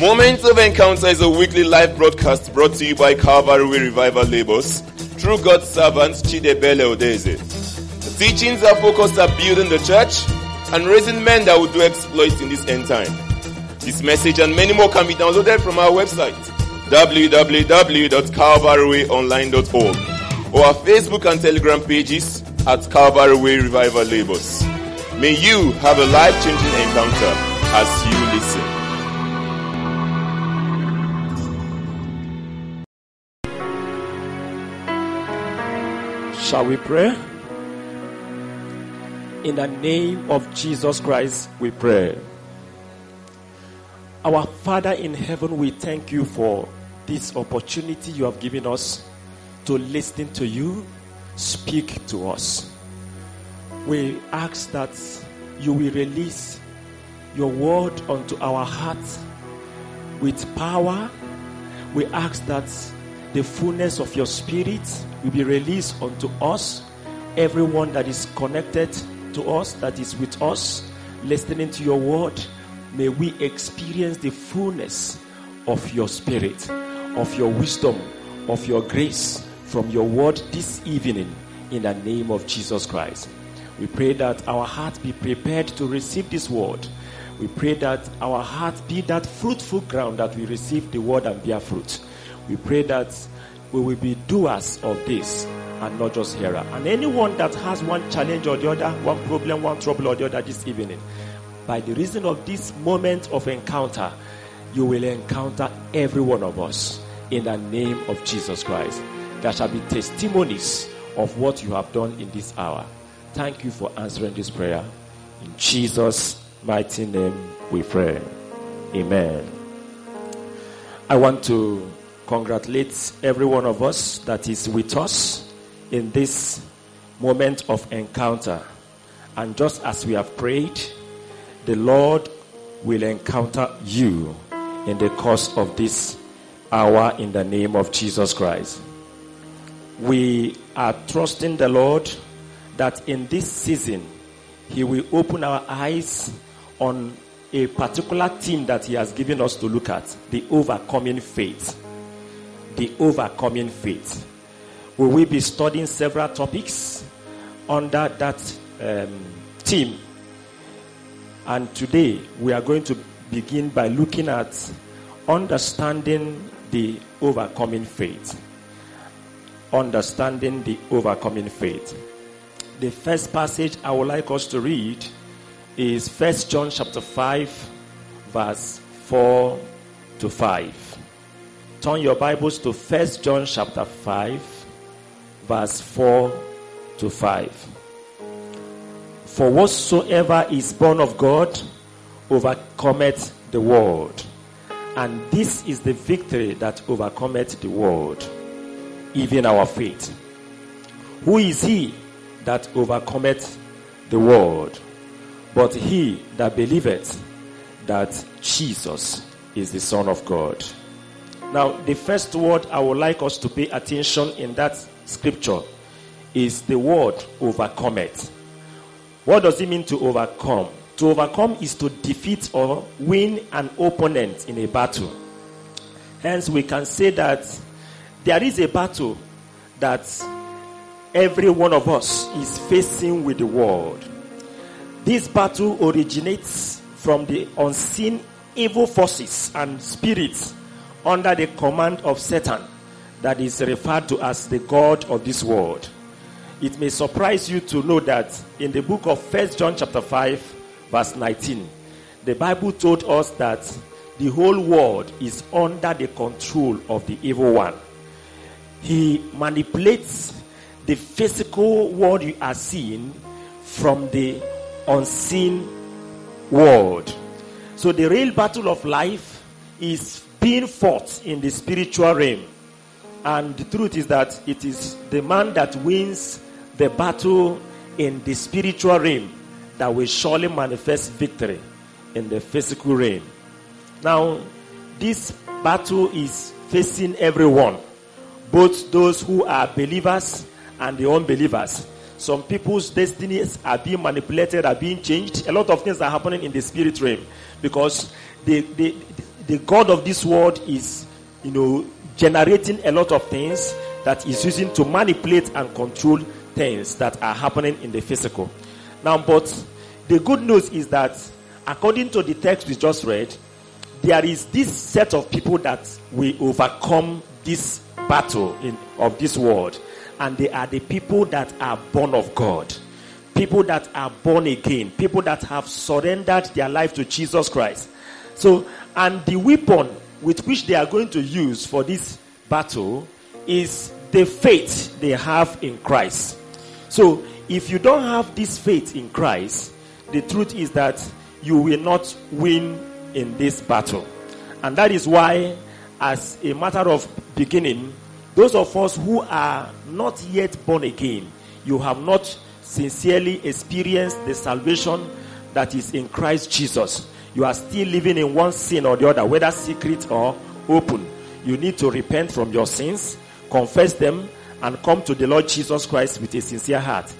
Moments of Encounter is a weekly live broadcast brought to you by Calvary Revival Labels through God's servants Chidebele Odeze. The teachings are focused on building the church and raising men that will do exploits in this end time. This message and many more can be downloaded from our website www.calvaryonline.org or our Facebook and Telegram pages at Calvary Way Revival Labels. May you have a life-changing encounter as you listen. Shall we pray? In the name of Jesus Christ, we pray. Our Father in heaven, we thank you for this opportunity you have given us to listen to you speak to us. We ask that you will release your word unto our hearts with power. We ask that the fullness of your spirit will be released unto us. Everyone that is connected to us, that is with us, listening to your word, may we experience the fullness of your spirit, of your wisdom, of your grace from your word this evening in the name of Jesus Christ. We pray that our hearts be prepared to receive this word. We pray that our hearts be that fruitful ground that we receive the word and bear fruit. We pray that we will be doers of this and not just hearer. And anyone that has one challenge or the other, one problem, one trouble or the other this evening, by the reason of this moment of encounter, you will encounter every one of us in the name of Jesus Christ. There shall be testimonies of what you have done in this hour. Thank you for answering this prayer. In Jesus' mighty name we pray. Amen. I want to congratulate every one of us that is with us in this moment of encounter. And just as we have prayed, the Lord will encounter you in the course of this hour in the name of Jesus Christ. We are trusting the Lord that in this season, He will open our eyes on a particular theme that He has given us to look at the overcoming faith. The overcoming faith. We will be studying several topics under that um, theme. And today we are going to begin by looking at understanding the overcoming faith. Understanding the overcoming faith. The first passage I would like us to read is First John chapter 5 verse 4 to 5. Turn your Bibles to First John chapter 5 verse 4 to 5. For whatsoever is born of God overcometh the world. And this is the victory that overcometh the world, even our faith. Who is he that overcometh the world? But he that believeth that Jesus is the Son of God. Now, the first word I would like us to pay attention in that scripture is the word overcometh. What does it mean to overcome? To overcome is to defeat or win an opponent in a battle. Hence, we can say that there is a battle that every one of us is facing with the world. This battle originates from the unseen evil forces and spirits under the command of Satan that is referred to as the God of this world. It may surprise you to know that in the book of First John chapter 5 verse 19, the Bible told us that the whole world is under the control of the evil one. He manipulates the physical world you are seeing from the unseen world. So the real battle of life is being fought in the spiritual realm. And the truth is that it is the man that wins the battle in the spiritual realm that will surely manifest victory in the physical realm. Now, this battle is facing everyone, both those who are believers and the unbelievers. Some people's destinies are being manipulated, are being changed. A lot of things are happening in the spirit realm because the, the, the God of this world is, you know, generating a lot of things that is using to manipulate and control things that are happening in the physical. Now, but the good news is that according to the text we just read, there is this set of people that will overcome this battle in, of this world, and they are the people that are born of God, people that are born again, people that have surrendered their life to Jesus Christ. So, and the weapon with which they are going to use for this battle is the faith they have in Christ. So, if you don't have this faith in Christ, the truth is that you will not win in this battle. And that is why, as a matter of beginning, those of us who are not yet born again, you have not sincerely experienced the salvation that is in Christ Jesus. You are still living in one sin or the other, whether secret or open. You need to repent from your sins, confess them, and come to the Lord Jesus Christ with a sincere heart.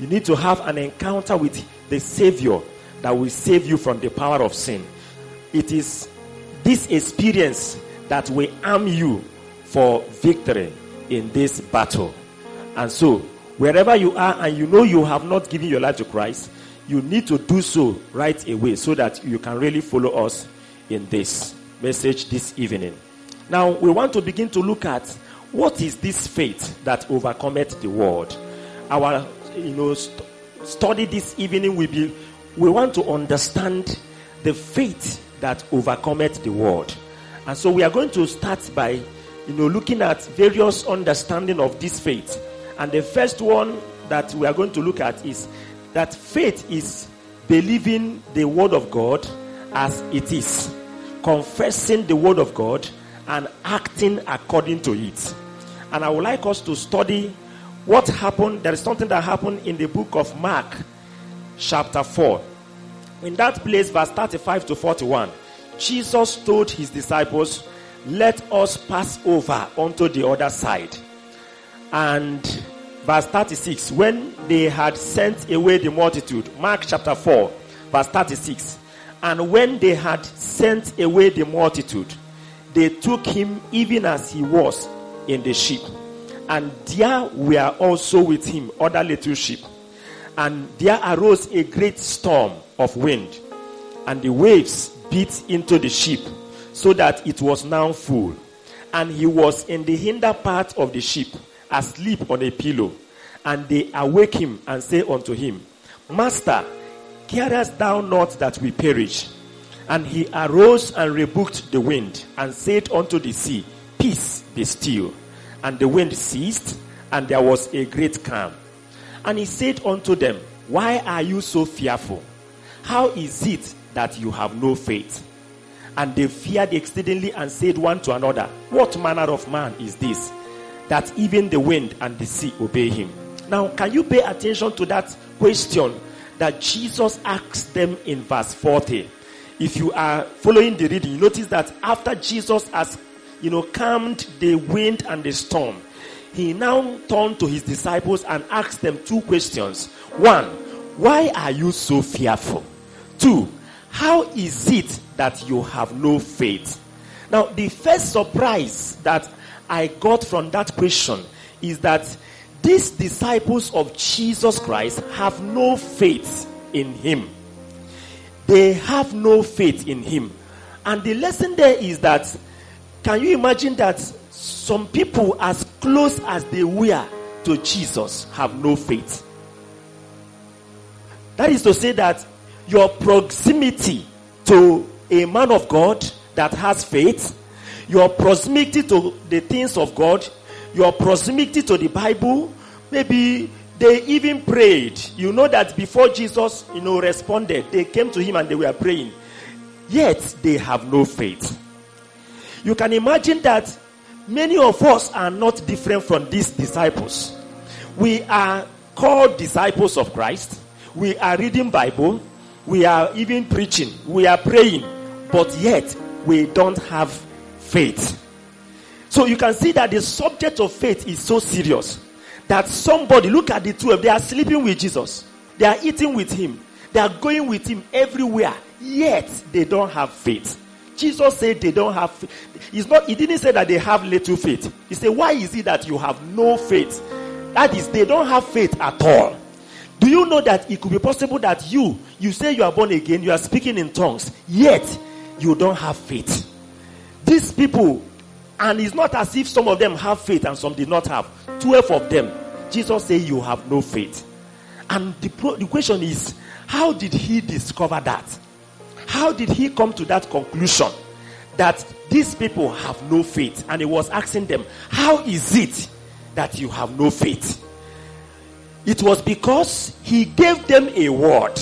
You need to have an encounter with the Savior that will save you from the power of sin. It is this experience that will arm you for victory in this battle. And so, wherever you are and you know you have not given your life to Christ, you need to do so right away so that you can really follow us in this message this evening. Now, we want to begin to look at what is this faith that overcometh the world. Our, you know, st- study this evening will be, we want to understand the faith that overcometh the world. And so we are going to start by, you know, looking at various understanding of this faith. And the first one that we are going to look at is that faith is believing the word of God as it is, confessing the word of God and acting according to it. And I would like us to study what happened. There is something that happened in the book of Mark, chapter 4. In that place, verse 35 to 41, Jesus told his disciples, Let us pass over onto the other side. And verse 36, when they had sent away the multitude, Mark chapter 4, verse 36, and when they had sent away the multitude, they took him even as he was in the ship. And there were also with him other little sheep. And there arose a great storm of wind, and the waves beat into the ship, so that it was now full. And he was in the hinder part of the ship, asleep on a pillow. And they awake him and say unto him, Master, carest thou not that we perish? And he arose and rebuked the wind, and said unto the sea, Peace, be still. And the wind ceased, and there was a great calm. And he said unto them, Why are you so fearful? How is it that you have no faith? And they feared exceedingly and said one to another, What manner of man is this, that even the wind and the sea obey him? Now, can you pay attention to that question that Jesus asked them in verse 40? If you are following the reading, notice that after Jesus has, you know, calmed the wind and the storm, he now turned to his disciples and asked them two questions. One, why are you so fearful? Two, how is it that you have no faith? Now, the first surprise that I got from that question is that these disciples of Jesus Christ have no faith in him. They have no faith in him. And the lesson there is that can you imagine that some people, as close as they were to Jesus, have no faith? That is to say that your proximity to a man of God that has faith, your proximity to the things of God, your proximity to the Bible, maybe they even prayed. You know that before Jesus, you know, responded, they came to him and they were praying. Yet they have no faith. You can imagine that many of us are not different from these disciples. We are called disciples of Christ. We are reading Bible. We are even preaching. We are praying. But yet we don't have faith. So you can see that the subject of faith is so serious that somebody, look at the two of them, they are sleeping with Jesus. They are eating with him. They are going with him everywhere. Yet they don't have faith. Jesus said they don't have He's not he didn't say that they have little faith. He said, Why is it that you have no faith? That is, they don't have faith at all. Do you know that it could be possible that you, you say you are born again, you are speaking in tongues, yet you don't have faith? These people, and it's not as if some of them have faith and some did not have. Twelve of them, Jesus said, You have no faith. And the, pro- the question is, how did he discover that? How did he come to that conclusion that these people have no faith? And he was asking them, How is it that you have no faith? It was because he gave them a word.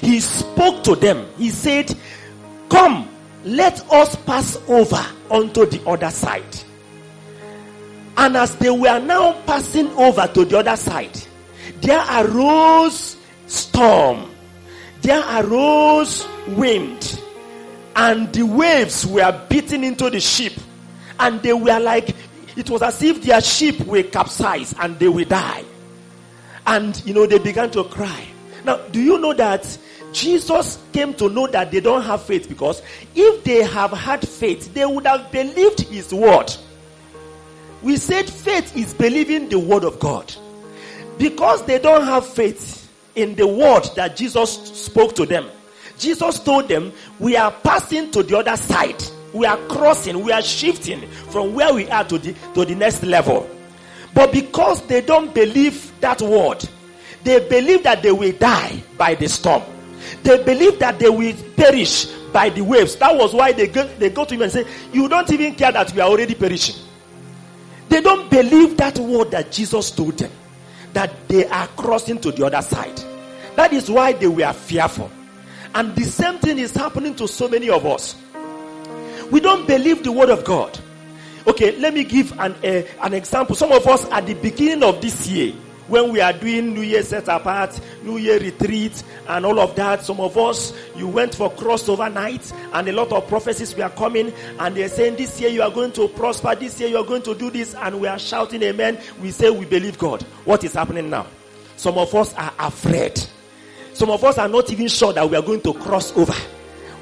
He spoke to them. He said, Come, let us pass over onto the other side. And as they were now passing over to the other side, there arose storm, there arose wind, and the waves were beating into the ship, and they were like, it was as if their ship were capsized and they will die. And you know, they began to cry. Now, do you know that Jesus came to know that they don't have faith because if they have had faith, they would have believed his word. We said faith is believing the word of God. Because they don't have faith in the word that Jesus spoke to them, Jesus told them, We are passing to the other side. We are crossing, we are shifting from where we are to the, to the next level. But because they don't believe that word, they believe that they will die by the storm. They believe that they will perish by the waves. That was why they go, they go to him and say, You don't even care that we are already perishing. They don't believe that word that Jesus told them, that they are crossing to the other side. That is why they were fearful. And the same thing is happening to so many of us. We don't believe the word of God. Okay, let me give an, uh, an example. Some of us at the beginning of this year, when we are doing New Year set apart, New Year retreat, and all of that. Some of us, you went for crossover night, and a lot of prophecies were coming, and they're saying, This year you are going to prosper, this year you are going to do this, and we are shouting, Amen. We say, We believe God. What is happening now? Some of us are afraid. Some of us are not even sure that we are going to cross over.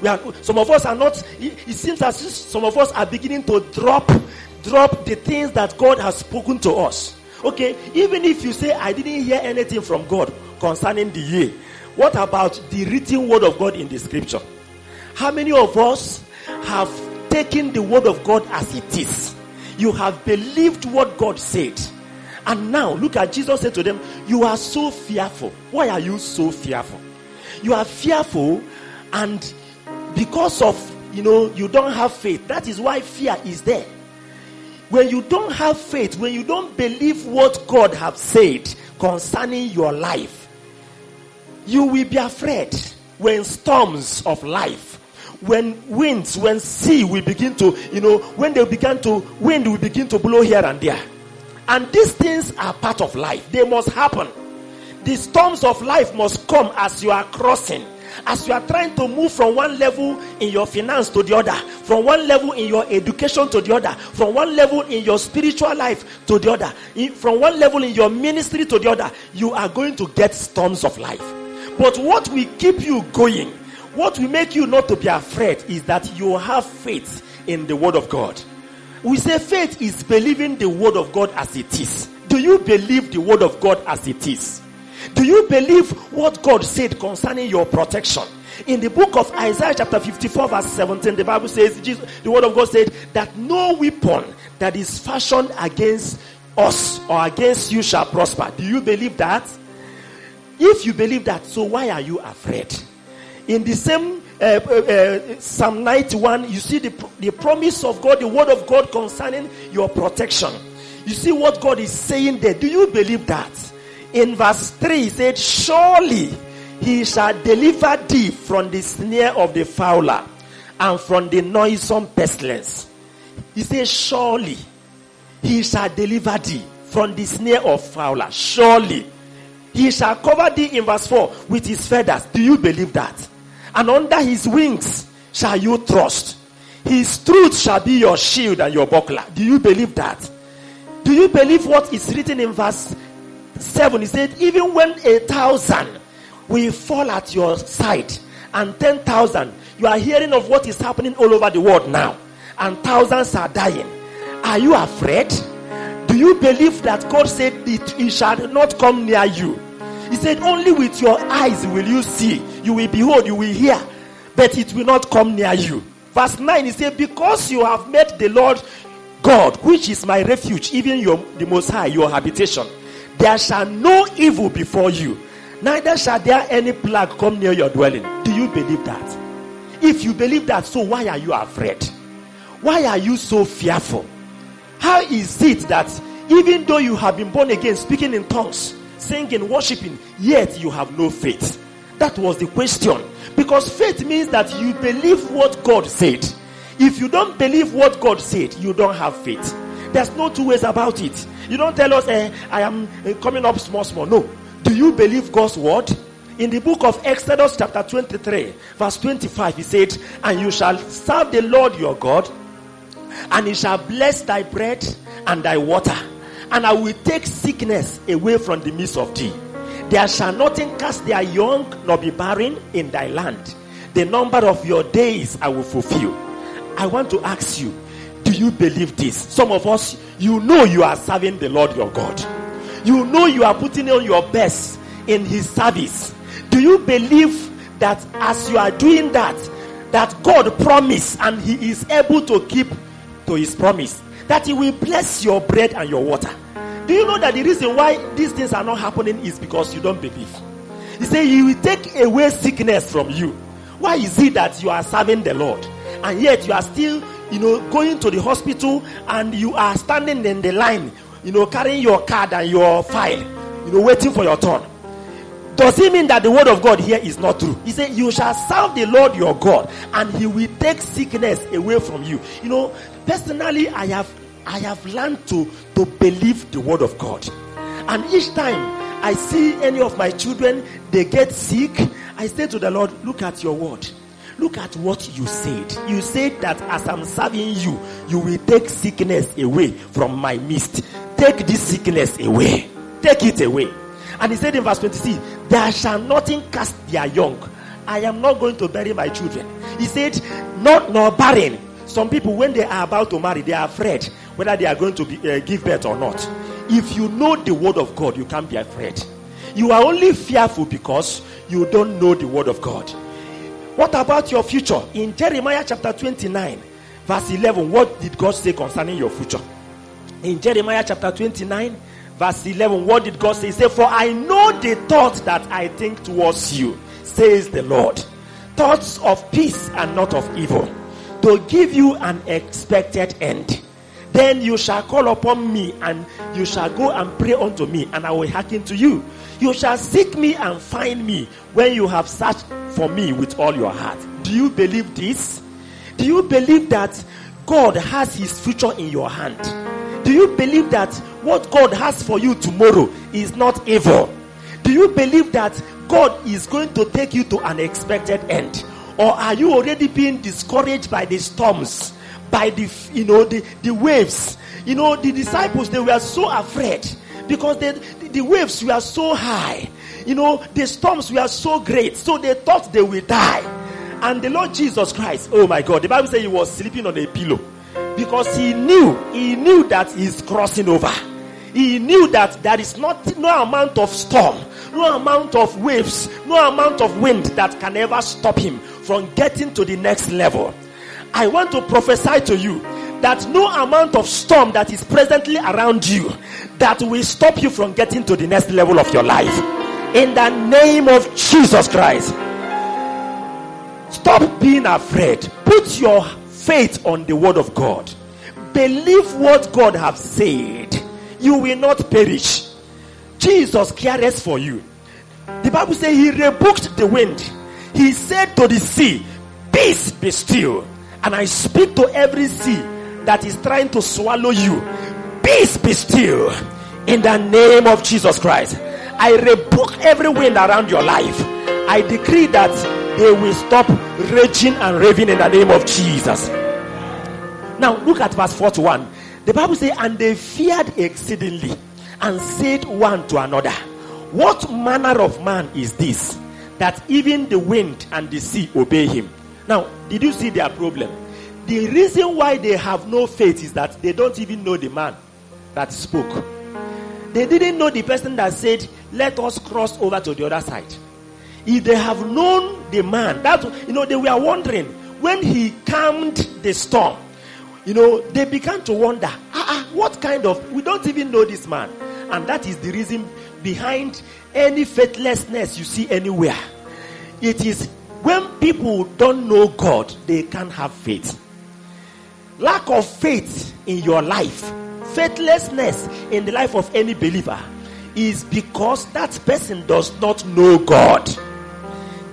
We are, some of us are not, it, it seems as if some of us are beginning to drop, drop the things that God has spoken to us. Okay, even if you say, I didn't hear anything from God concerning the year, what about the written word of God in the scripture? How many of us have taken the word of God as it is? You have believed what God said. And now, look at Jesus said to them, You are so fearful. Why are you so fearful? You are fearful, and because of, you know, you don't have faith. That is why fear is there. When you don't have faith, when you don't believe what God has said concerning your life, you will be afraid when storms of life, when winds, when sea will begin to, you know, when they begin to, wind will begin to blow here and there. And these things are part of life. They must happen. The storms of life must come as you are crossing as you are trying to move from one level in your finance to the other, from one level in your education to the other, from one level in your spiritual life to the other, from one level in your ministry to the other, you are going to get storms of life. But what will keep you going, what will make you not to be afraid, is that you have faith in the Word of God. We say faith is believing the Word of God as it is. Do you believe the Word of God as it is? Do you believe what God said concerning your protection? In the book of Isaiah, chapter 54, verse 17, the Bible says, Jesus, the word of God said, that no weapon that is fashioned against us or against you shall prosper. Do you believe that? If you believe that, so why are you afraid? In the same uh, uh, uh, Psalm 91, you see the, the promise of God, the word of God concerning your protection. You see what God is saying there. Do you believe that? In verse 3, he said, Surely he shall deliver thee from the snare of the fowler and from the noisome pestilence. He says, Surely he shall deliver thee from the snare of fowler. Surely he shall cover thee in verse 4 with his feathers. Do you believe that? And under his wings shall you trust. His truth shall be your shield and your buckler. Do you believe that? Do you believe what is written in verse 7? He said, Even when a thousand will fall at your side and ten thousand You are hearing of what is happening all over the world now, and thousands are dying. Are you afraid? Do you believe that God said it, it shall not come near you? He said, Only with your eyes will you see, you will behold, you will hear, but it will not come near you. Verse 9, he said, Because you have met the Lord God, which is my refuge, even your the most high, your habitation, there shall no evil before you, neither shall there any plague come near your dwelling. Do you believe that? If you believe that, so why are you afraid? Why are you so fearful? How is it that even though you have been born again, speaking in tongues, singing, worshiping, yet you have no faith? That was the question. Because faith means that you believe what God said. If you don't believe what God said, you don't have faith. There's no two ways about it. You don't tell us, eh, I am eh, coming up small, small. No. Do you believe God's word? In the book of Exodus, chapter 23, verse 25, he said, And you shall serve the Lord your God, and he shall bless thy bread and thy water, and I will take sickness away from the midst of thee. There shall nothing cast their young nor be barren in thy land. The number of your days I will fulfill. I want to ask you, do you believe this? Some of us, you know you are serving the Lord your God. You know you are putting on your best in his service. Do you believe that as you are doing that, that God promised and he is able to keep to his promise? That he will bless your bread and your water. Do you know that the reason why these things are not happening is because you don't believe? He said he will take away sickness from you. Why is it that you are serving the Lord and yet you are still, you know, going to the hospital and you are standing in the line, you know, carrying your card and your file, you know, waiting for your turn? Does it mean that the word of God here is not true? He said, You shall serve the Lord your God, and he will take sickness away from you. You know, personally, I have I have learned to, to believe the word of God. And each time I see any of my children, they get sick, I say to the Lord, Look at your word. Look at what you said. You said that as I'm serving you, you will take sickness away from my midst. Take this sickness away. Take it away. And he said in verse 26, There shall nothing cast their young. I am not going to bury my children. He said, Not nor barren. Some people, when they are about to marry, they are afraid whether they are going to be, uh, give birth or not. If you know the word of God, you can't be afraid. You are only fearful because you don't know the word of God. What about your future? In Jeremiah chapter 29, verse 11, what did God say concerning your future? In Jeremiah chapter 29, verse 11, what did God say? He said, For I know the thoughts that I think towards you, says the Lord. Thoughts of peace and not of evil, to give you an expected end. Then you shall call upon me, and you shall go and pray unto me, and I will hearken to you. You shall seek me and find me when you have searched for me with all your heart. Do you believe this? Do you believe that God has his future in your hand? Do you believe that what God has for you tomorrow is not evil? Do you believe that God is going to take you to an expected end? Or are you already being discouraged by the storms, by the you know the, the waves? You know, the disciples they were so afraid because they, the waves were so high. You know, the storms were so great, so they thought they will die. And the Lord Jesus Christ, oh my God, the Bible says he was sleeping on a pillow because he knew, he knew that he's crossing over. He knew that there is not no amount of storm, no amount of waves, no amount of wind that can ever stop him from getting to the next level. I want to prophesy to you that no amount of storm that is presently around you that will stop you from getting to the next level of your life. In the name of Jesus Christ. Stop being afraid. Put your faith on the word of God. Believe what God has said. You will not perish. Jesus cares for you. The Bible says he rebuked the wind. He said to the sea, Peace be still. And I speak to every sea that is trying to swallow you. Peace be still. In the name of Jesus Christ. I rebuke every wind around your life. I decree that they will stop raging and raving in the name of Jesus. Now look at verse 41. The Bible says, And they feared exceedingly and said one to another, What manner of man is this that even the wind and the sea obey him? Now, did you see their problem? The reason why they have no faith is that they don't even know the man that spoke. They didn't know the person that said, Let us cross over to the other side. If they have known the man, that you know, they were wondering when he calmed the storm. You know, they began to wonder, ah, ah, what kind of we don't even know this man. And that is the reason behind any faithlessness you see anywhere. It is when people don't know God, they can't have faith. Lack of faith in your life, faithlessness in the life of any believer is because that person does not know God.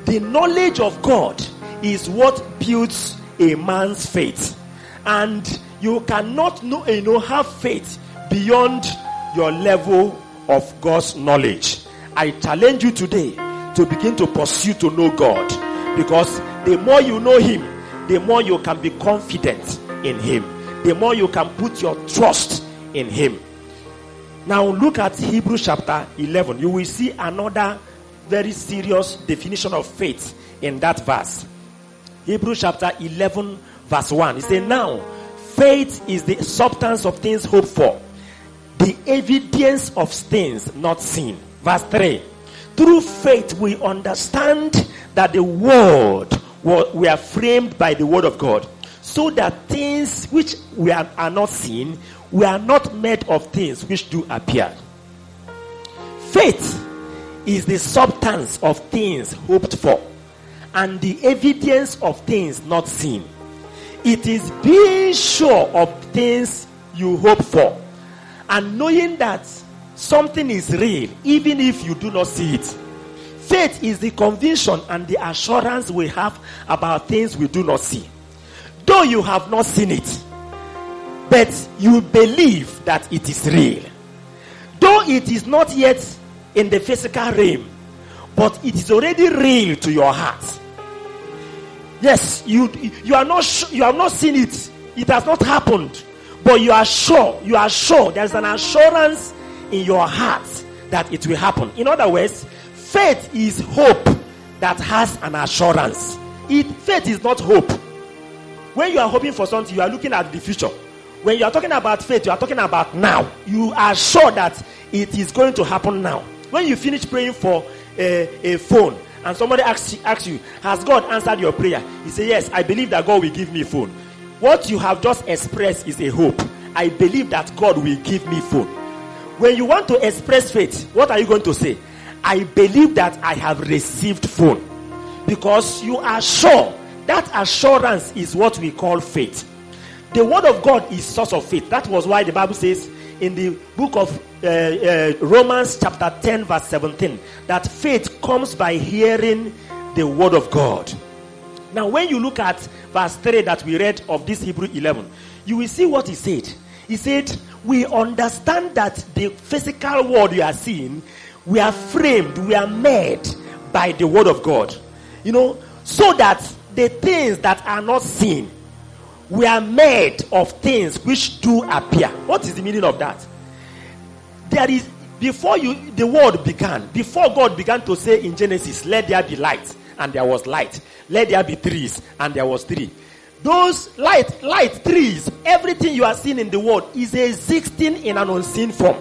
The knowledge of God is what builds a man's faith. And you cannot know, you know, have faith beyond your level of God's knowledge. I challenge you today to begin to pursue to know God because the more you know Him, the more you can be confident in Him, the more you can put your trust in Him. Now, look at Hebrews chapter 11. You will see another very serious definition of faith in that verse. Hebrews chapter 11, verse 1. He says, Now, faith is the substance of things hoped for, the evidence of things not seen. Verse 3. Through faith, we understand that the world were framed by the word of God, so that things which we are, are not seen we are not made of things which do appear. Faith is the substance of things hoped for and the evidence of things not seen. It is being sure of things you hope for and knowing that something is real even if you do not see it. Faith is the conviction and the assurance we have about things we do not see. Though you have not seen it, but you believe that it is real. Though it is not yet in the physical realm, but it is already real to your heart. Yes, you you are not you have not seen it. It has not happened, but you are sure. You are sure. There's an assurance in your heart that it will happen. In other words, faith is hope that has an assurance. It faith is not hope. When you are hoping for something, you are looking at the future. When you are talking about faith, you are talking about now. You are sure that it is going to happen now. When you finish praying for a, a phone and somebody asks, asks you, Has God answered your prayer? You say, Yes, I believe that God will give me phone. What you have just expressed is a hope. I believe that God will give me phone. When you want to express faith, what are you going to say? I believe that I have received phone. Because you are sure. That assurance is what we call faith. The word of God is source of faith. That was why the Bible says in the book of uh, uh, Romans chapter 10 verse 17 that faith comes by hearing the word of God. Now when you look at verse 3 that we read of this Hebrew 11, you will see what he said. He said, we understand that the physical world you are seeing, we are framed, we are made by the word of God. You know, so that the things that are not seen we are made of things which do appear. What is the meaning of that? There is before you the world began, before God began to say in Genesis, let there be light, and there was light. Let there be trees, and there was tree. Those light, light, trees, everything you are seeing in the world is existing in an unseen form.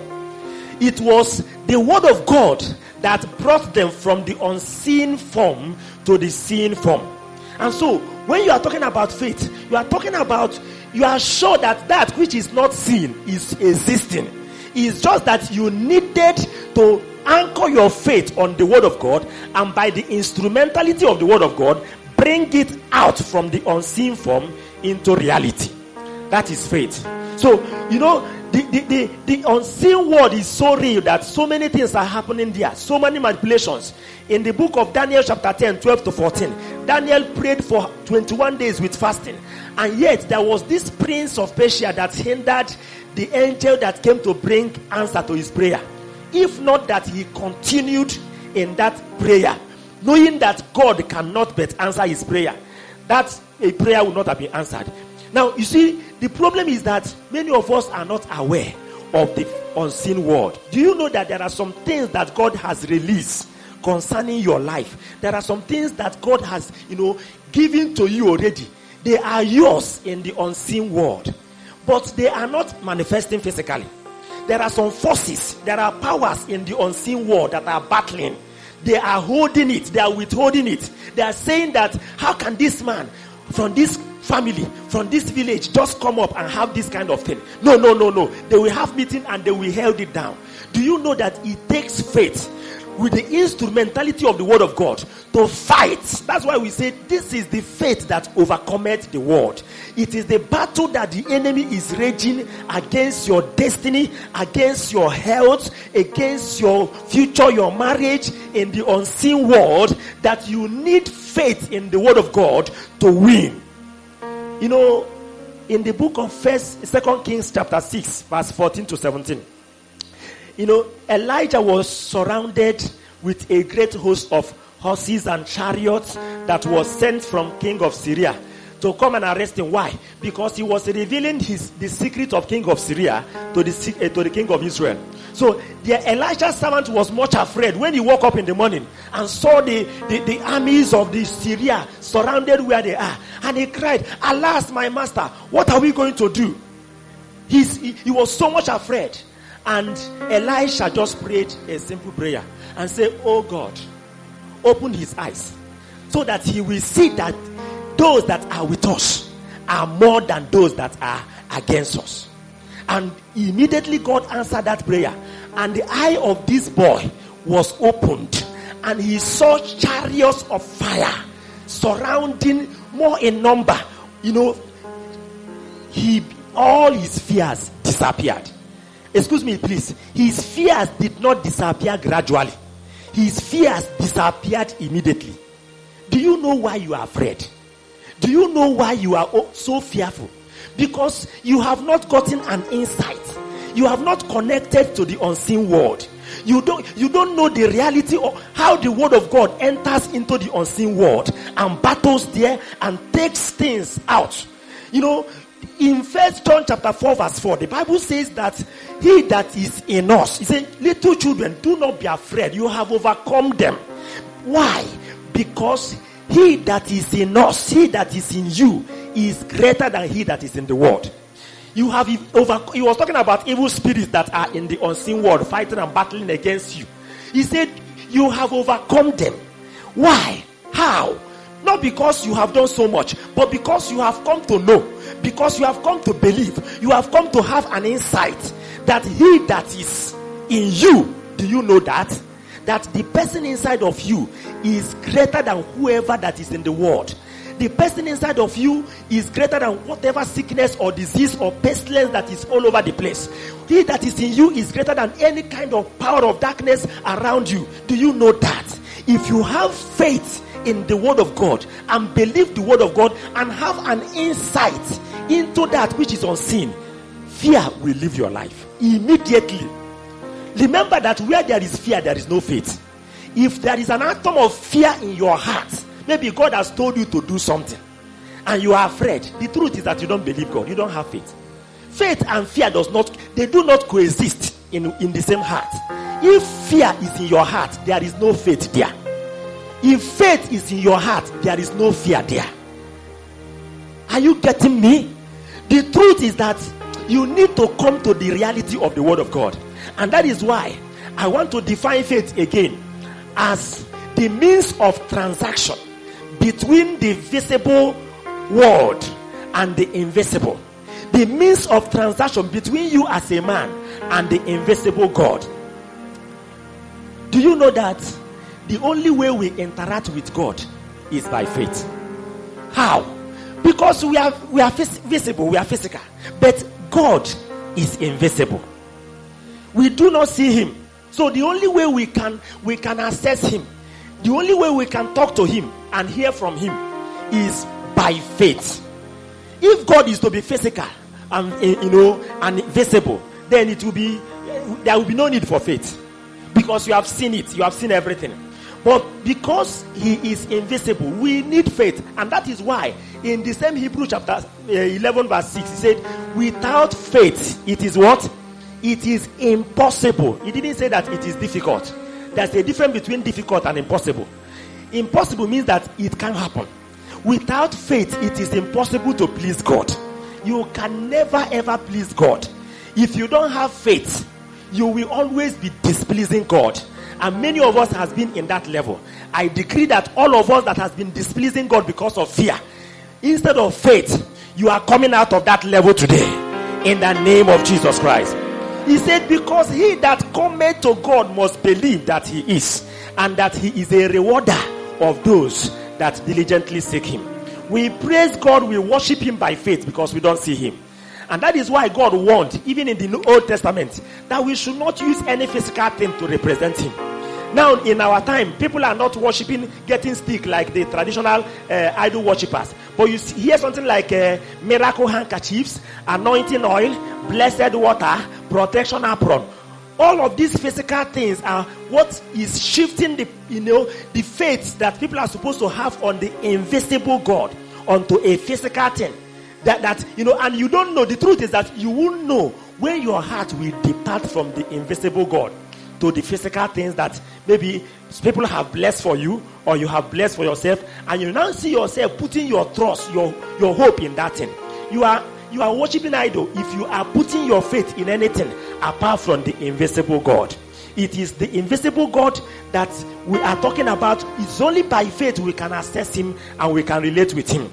It was the word of God that brought them from the unseen form to the seen form. And so, when you are talking about faith, you are talking about, you are sure that that which is not seen is existing. It's just that you needed to anchor your faith on the word of God and by the instrumentality of the word of God, bring it out from the unseen form into reality. That is faith. So, you know, the, the, the, the unseen world is so real that so many things are happening there, so many manipulations. In the book of Daniel, chapter 10, 12 to 14, Daniel prayed for 21 days with fasting. And yet, there was this prince of Persia that hindered the angel that came to bring answer to his prayer. If not that he continued in that prayer, knowing that God cannot but answer his prayer, that a prayer will not have been answered. Now, you see, the problem is that many of us are not aware of the unseen world. Do you know that there are some things that God has released concerning your life. There are some things that God has, you know, given to you already. They are yours in the unseen world, but they are not manifesting physically. There are some forces, there are powers in the unseen world that are battling. They are holding it, they are withholding it. They are saying that, how can this man from this family, from this village, just come up and have this kind of thing? No, no, no, no. They will have meeting and they will held it down. Do you know that it takes faith with the instrumentality of the word of God to fight. That's why we say this is the faith that overcometh the world. It is the battle that the enemy is raging against your destiny, against your health, against your future, your marriage in the unseen world that you need faith in the word of God to win. You know, in the book of First, Second Kings, chapter six, verse fourteen to seventeen. You know, Elijah was surrounded with a great host of horses and chariots that was sent from king of Syria to come and arrest him. Why? Because he was revealing his the secret of king of Syria to the uh, to the king of Israel. So the Elijah's servant was much afraid when he woke up in the morning and saw the, the, the armies of the Syria surrounded where they are. And he cried, Alas, my master, what are we going to do? He's, he, he was so much afraid. And Elisha just prayed a simple prayer and said, Oh God, open his eyes so that he will see that those that are with us are more than those that are against us. And immediately God answered that prayer. And the eye of this boy was opened. And he saw chariots of fire surrounding more in number. You know, he all his fears disappeared. Excuse me, please. His fears did not disappear gradually. His fears disappeared immediately. Do you know why you are afraid? Do you know why you are so fearful? Because you have not gotten an insight. You have not connected to the unseen world. You don't, you don't know the reality of how the word of God enters into the unseen world and battles there and takes things out. You know, in first John chapter 4, verse 4, the Bible says that he that is in us, he said, Little children, do not be afraid. You have overcome them. Why? Because he that is in us, he that is in you, is greater than he that is in the world. You have over he was talking about evil spirits that are in the unseen world fighting and battling against you. He said, You have overcome them. Why? How? Not because you have done so much, but because you have come to know, because you have come to believe, you have come to have an insight that he that is in you, do you know that? That the person inside of you is greater than whoever that is in the world. The person inside of you is greater than whatever sickness or disease or pestilence that is all over the place. He that is in you is greater than any kind of power of darkness around you. Do you know that? If you have faith in the word of God and believe the word of God and have an insight into that which is unseen, fear will leave your life immediately. Remember that where there is fear, there is no faith. If there is an atom of fear in your heart, maybe God has told you to do something and you are afraid. The truth is that you don't believe God, you don't have faith. Faith and fear does not, they do not coexist in, in the same heart. If fear is in your heart, there is no faith there. If faith is in your heart, there is no fear there. Are you getting me? The truth is that you need to come to the reality of the Word of God. And that is why I want to define faith again as the means of transaction between the visible world and the invisible. The means of transaction between you as a man and the invisible God. Do you know that the only way we interact with God is by faith? How? Because we are we are visible, we are physical, but God is invisible. We do not see him. So the only way we can we can access him, the only way we can talk to him and hear from him is by faith. If God is to be physical and eh, you know and visible, then it will be there will be no need for faith because you have seen it, you have seen everything. But because he is invisible, we need faith, and that is why in the same Hebrew chapter eh, 11 verse 6 he said, "Without faith, it is what." it is impossible. He didn't say that it is difficult. there's a difference between difficult and impossible. Impossible means that it can happen. Without faith, it is impossible to please God. You can never ever please God. If you don't have faith, you will always be displeasing God. And many of us has been in that level. I decree that all of us that has been displeasing God because of fear, instead of faith, you are coming out of that level today. In the name of Jesus Christ. He said, Because he that cometh to God must believe that he is, and that he is a rewarder of those that diligently seek him. We praise God, we worship him by faith because we don't see him. And that is why God warned, even in the Old Testament, that we should not use any physical thing to represent him. Now, in our time, people are not worshiping getting stick like the traditional uh, idol worshippers. But you see, hear something like uh, miracle handkerchiefs, anointing oil, blessed water, protection apron. All of these physical things are what is shifting the you know the faith that people are supposed to have on the invisible God onto a physical thing. That that you know, and you don't know. The truth is that you won't know when your heart will depart from the invisible God to the physical things that maybe people have blessed for you or you have blessed for yourself, and you now see yourself putting your trust, your your hope in that thing. You are you are worshiping idol if you are putting your faith in anything apart from the invisible God. It is the invisible God that we are talking about. It's only by faith we can access Him and we can relate with Him.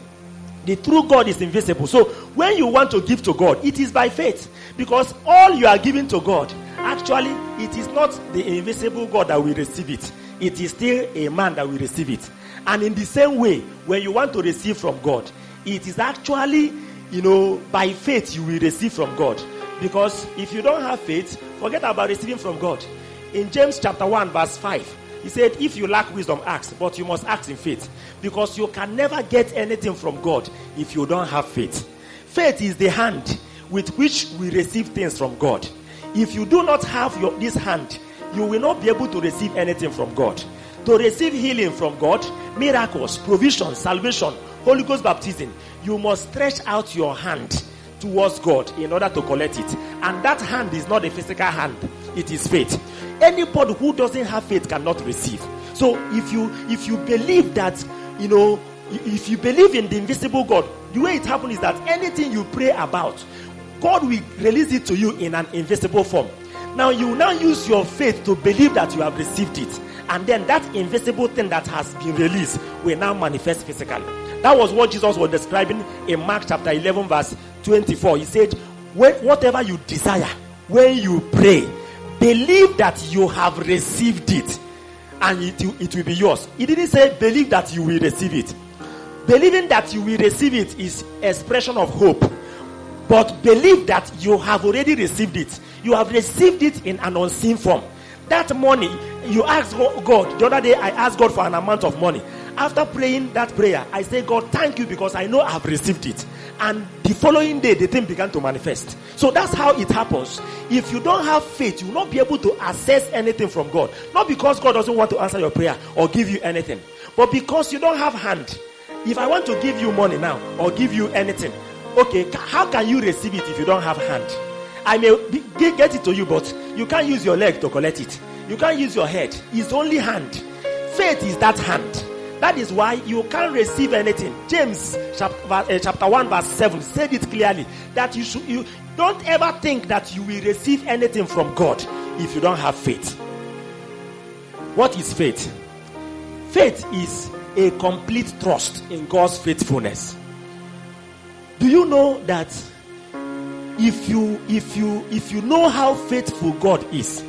The true God is invisible. So when you want to give to God, it is by faith. Because all you are giving to God, actually, it is not the invisible God that will receive it. It is still a man that will receive it. And in the same way, when you want to receive from God, it is actually, you know, by faith you will receive from God. Because if you don't have faith, forget about receiving from God. In James chapter 1, verse 5, he said, If you lack wisdom, ask, but you must ask in faith. Because you can never get anything from God if you don't have faith. Faith is the hand with which we receive things from God. If you do not have your, this hand, you will not be able to receive anything from God. To receive healing from God, miracles, provision, salvation, Holy Ghost baptism, you must stretch out your hand towards God in order to collect it. And that hand is not a physical hand, it is faith. Anybody who doesn't have faith cannot receive. So if you if you believe that, you know, if you believe in the invisible God, the way it happens is that anything you pray about, God will release it to you in an invisible form. Now you now use your faith to believe that you have received it. And then that invisible thing that has been released will now manifest physically. That was what Jesus was describing in Mark chapter 11, verse 24. He said, Whatever you desire, when you pray, believe that you have received it and it, it will be yours. He didn't say believe that you will receive it. Believing that you will receive it is expression of hope. But believe that you have already received it. You have received it in an unseen form. That money, you ask God. The other day, I asked God for an amount of money. After praying that prayer, I say, God, thank you because I know I have received it. And the following day, the thing began to manifest. So that's how it happens. If you don't have faith, you will not be able to access anything from God. Not because God doesn't want to answer your prayer or give you anything, but because you don't have hand. If I want to give you money now or give you anything, okay, how can you receive it if you don't have hand? I may be, get it to you, but you can't use your leg to collect it. You can't use your head. It's only hand. Faith is that hand. That is why you can't receive anything. James chapter, uh, chapter 1 verse 7 said it clearly that you should you don't ever think that you will receive anything from God if you don't have faith. What is faith? Faith is a complete trust in God's faithfulness. Do you know that if you if you if you know how faithful God is,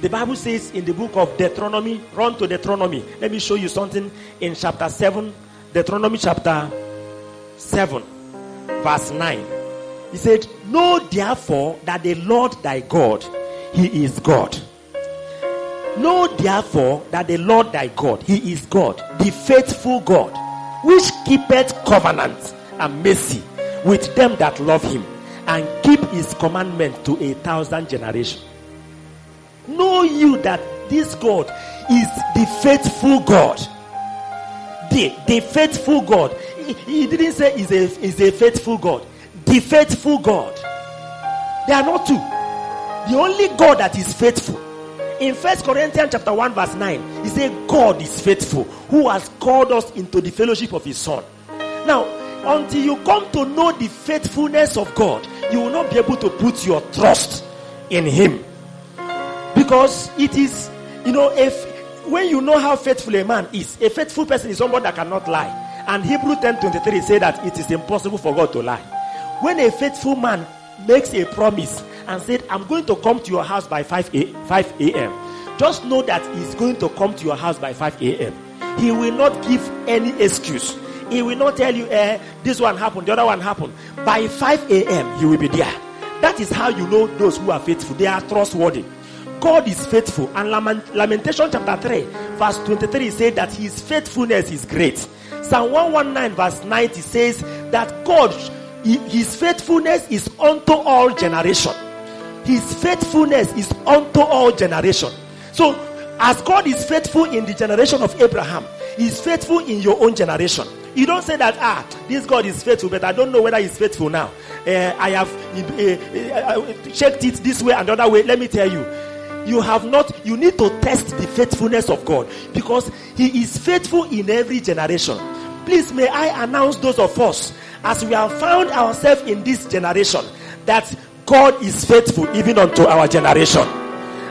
the Bible says in the book of Deuteronomy, run to Deuteronomy. Let me show you something in chapter 7, Deuteronomy chapter 7, verse 9. He said, Know therefore that the Lord thy God, he is God. Know therefore that the Lord thy God, he is God, the faithful God, which keepeth covenant and mercy with them that love him and keep his commandment to a thousand generations. Know you that this God is the faithful God. The, the faithful God. He, he didn't say he's a, he's a faithful God. The faithful God. There are not two. The only God that is faithful In First Corinthians chapter 1, verse 9, he said, God is faithful, who has called us into the fellowship of his son. Now, until you come to know the faithfulness of God, you will not be able to put your trust in him. Because it is, you know, if when you know how faithful a man is, a faithful person is someone that cannot lie. And Hebrew 10:23 say that it is impossible for God to lie. When a faithful man makes a promise and said, I'm going to come to your house by 5 a, 5 a.m., just know that he's going to come to your house by 5 a.m. He will not give any excuse. He will not tell you, eh, this one happened, the other one happened. By 5 a.m., he will be there. That is how you know those who are faithful. They are trustworthy. God is faithful. And Lamentation chapter 3, verse 23 said that his faithfulness is great. Psalm 119, verse 90 says that God, his faithfulness is unto all generation. His faithfulness is unto all generation. So, as God is faithful in the generation of Abraham, he's faithful in your own generation. You don't say that, ah, this God is faithful, but I don't know whether He's faithful now. Uh, I have uh, uh, checked it this way and the other way. Let me tell you, you have not, you need to test the faithfulness of God because He is faithful in every generation. Please, may I announce those of us as we have found ourselves in this generation that God is faithful even unto our generation.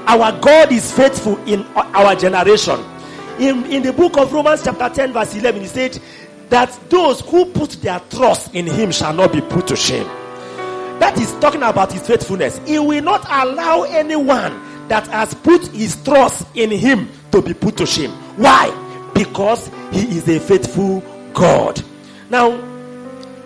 Our God is faithful in our generation. In, in the book of Romans, chapter 10, verse 11, he said that those who put their trust in him shall not be put to shame. That is talking about his faithfulness. He will not allow anyone that has put his trust in him to be put to shame. Why? Because he is a faithful God. Now,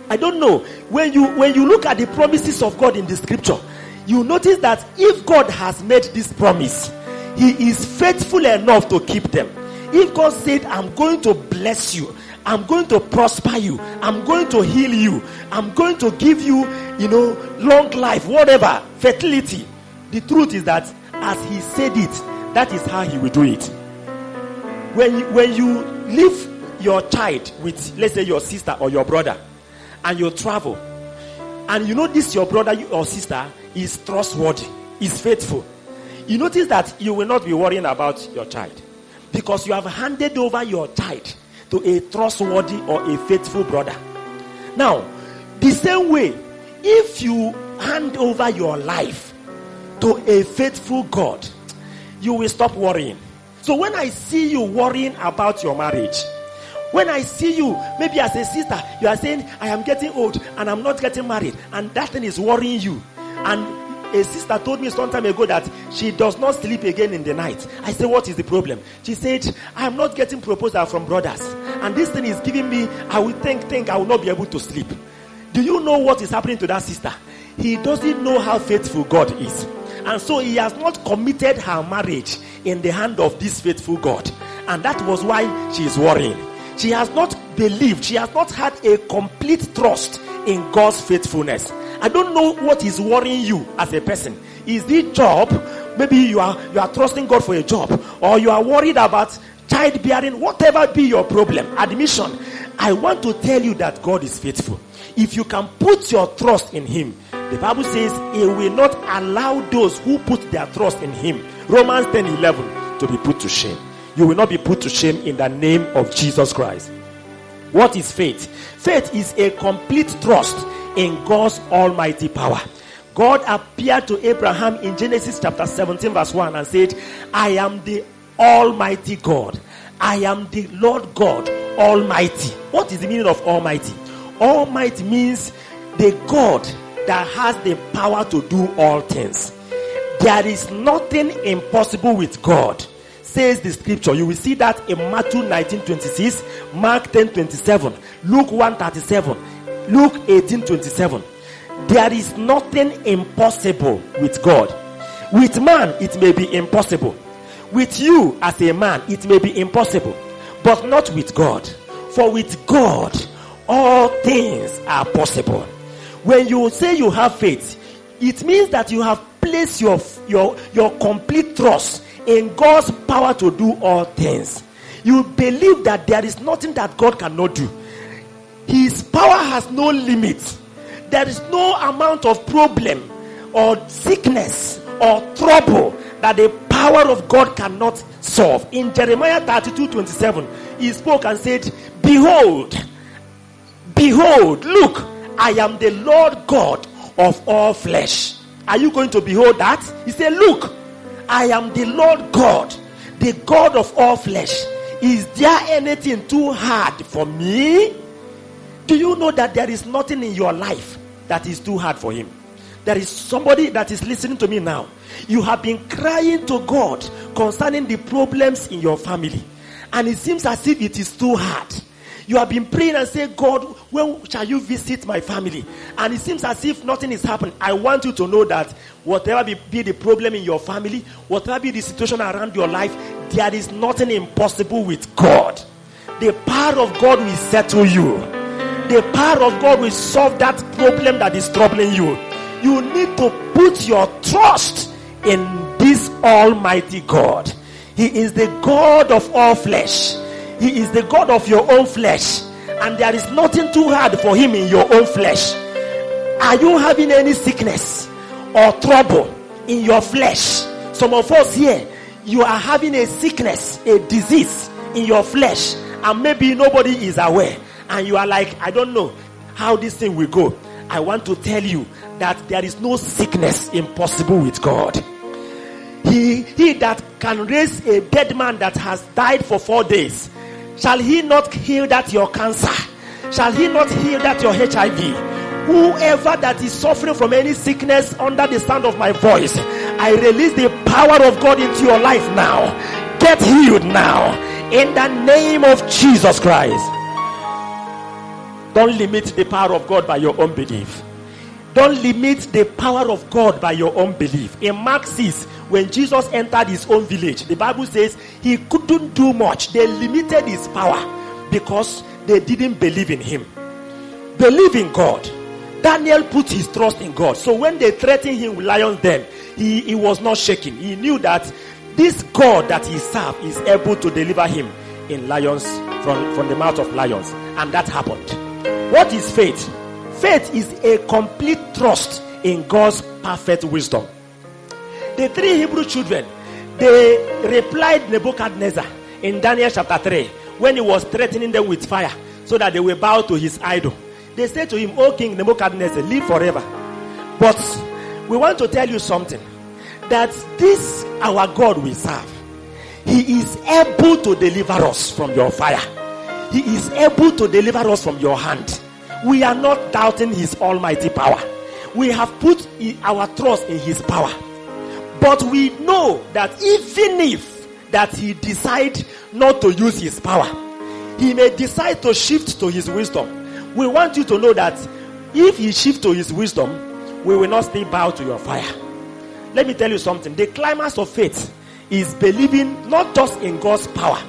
I don't know when you when you look at the promises of God in the scripture, you notice that if God has made this promise, He is faithful enough to keep them. If God said, I'm going to bless you, I'm going to prosper you, I'm going to heal you, I'm going to give you, you know, long life, whatever, fertility. The truth is that as He said it, that is how He will do it. When you, when you leave your child with, let's say, your sister or your brother, and you travel, and you know this your brother or sister is trustworthy, is faithful, you notice that you will not be worrying about your child because you have handed over your child to a trustworthy or a faithful brother. Now, the same way, if you hand over your life to a faithful God, you will stop worrying. So when I see you worrying about your marriage, when I see you, maybe as a sister, you are saying, I am getting old and I'm not getting married, and that thing is worrying you. And a sister told me some time ago that she does not sleep again in the night. I said, What is the problem? She said, I am not getting proposal from brothers. And this thing is giving me, I will think, think I will not be able to sleep. Do you know what is happening to that sister? He doesn't know how faithful God is. And so he has not committed her marriage in the hand of this faithful God. And that was why she is worrying. She has not believed, she has not had a complete trust in God's faithfulness. I don't know what is worrying you as a person. Is it job? Maybe you are you are trusting God for a job, or you are worried about childbearing, whatever be your problem, admission. I want to tell you that God is faithful. If you can put your trust in Him, the Bible says He will not allow those who put their trust in Him, Romans 10 11, to be put to shame you will not be put to shame in the name of Jesus Christ. What is faith? Faith is a complete trust in God's almighty power. God appeared to Abraham in Genesis chapter 17, verse 1, and said, I am the Almighty God. I am the Lord God Almighty. What is the meaning of Almighty? Almighty means the God that has the power to do all things. There is nothing impossible with God says the scripture. You will see that in Matthew 19 26, Mark 10 27, Luke 1 37, Luke 18 27. There is nothing impossible with God. With man, it may be impossible. With you as a man, it may be impossible, but not with God. For with God, all things are possible. When you say you have faith, it means that you have placed your, your, your complete trust in God's power to do all things. You believe that there is nothing that God cannot do. His power has no limit. There is no amount of problem or sickness or trouble that the power of God cannot solve. In Jeremiah 32 27, he spoke and said, Behold, behold, look, I am the Lord God of all flesh. Are you going to behold that? He said, Look, I am the Lord God, the God of all flesh. Is there anything too hard for me? Do you know that there is nothing in your life that is too hard for Him? There is somebody that is listening to me now. You have been crying to God concerning the problems in your family, and it seems as if it is too hard. You have been praying and say, God, when shall you visit my family? And it seems as if nothing is happening. I want you to know that whatever be, be, the problem in your family, whatever be the situation around your life, there is nothing impossible with God. The power of God will settle you. The power of God will solve that problem that is troubling you. You need to put your trust in this Almighty God. He is the God of all flesh. He is the God of your own flesh. And there is nothing too hard for Him in your own flesh. Are you having any sickness or trouble in your flesh? Some of us here, you are having a sickness, a disease in your flesh, and maybe nobody is aware. And you are like, I don't know how this thing will go. I want to tell you that there is no sickness impossible with God. He, he that can raise a dead man that has died for four days Shall he not heal that your cancer? Shall he not heal that your HIV? Whoever that is suffering from any sickness under the sound of my voice, I release the power of God into your life now. Get healed now in the name of Jesus Christ. Don't limit the power of God by your unbelief. Don't limit the power of God by your unbelief. In Mark 6, when Jesus entered his own village, the Bible says he couldn't do much. They limited his power because they didn't believe in him. Believe in God. Daniel put his trust in God. So when they threatened him with lions, then he, he was not shaking. He knew that this God that he served is able to deliver him in lions from, from the mouth of lions. And that happened. What is faith? Faith is a complete trust in God's perfect wisdom. The three Hebrew children, they replied Nebuchadnezzar in Daniel chapter 3 when he was threatening them with fire so that they will bow to his idol. They said to him, O King Nebuchadnezzar, live forever. But we want to tell you something that this our God we serve, He is able to deliver us from your fire, He is able to deliver us from your hand. We are not doubting His almighty power, we have put our trust in His power. But we know that even if that he decide not to use his power, he may decide to shift to his wisdom. We want you to know that if he shift to his wisdom, we will not stay bow to your fire. Let me tell you something. The climax of faith is believing not just in God's power,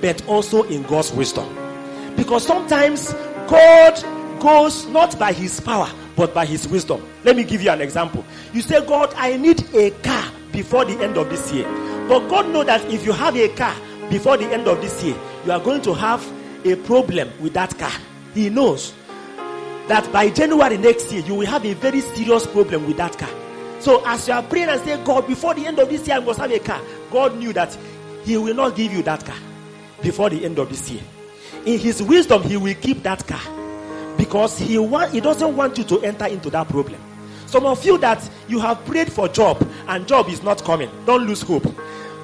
but also in God's wisdom. Because sometimes God goes not by his power, but by his wisdom. Let me give you an example. You say, God, I need a car before the end of this year. But God knows that if you have a car before the end of this year, you are going to have a problem with that car. He knows that by January next year, you will have a very serious problem with that car. So as you are praying and say, God, before the end of this year, I must have a car. God knew that He will not give you that car before the end of this year. In His wisdom, He will keep that car because He want He doesn't want you to enter into that problem. Some of you that you have prayed for job and job is not coming. Don't lose hope.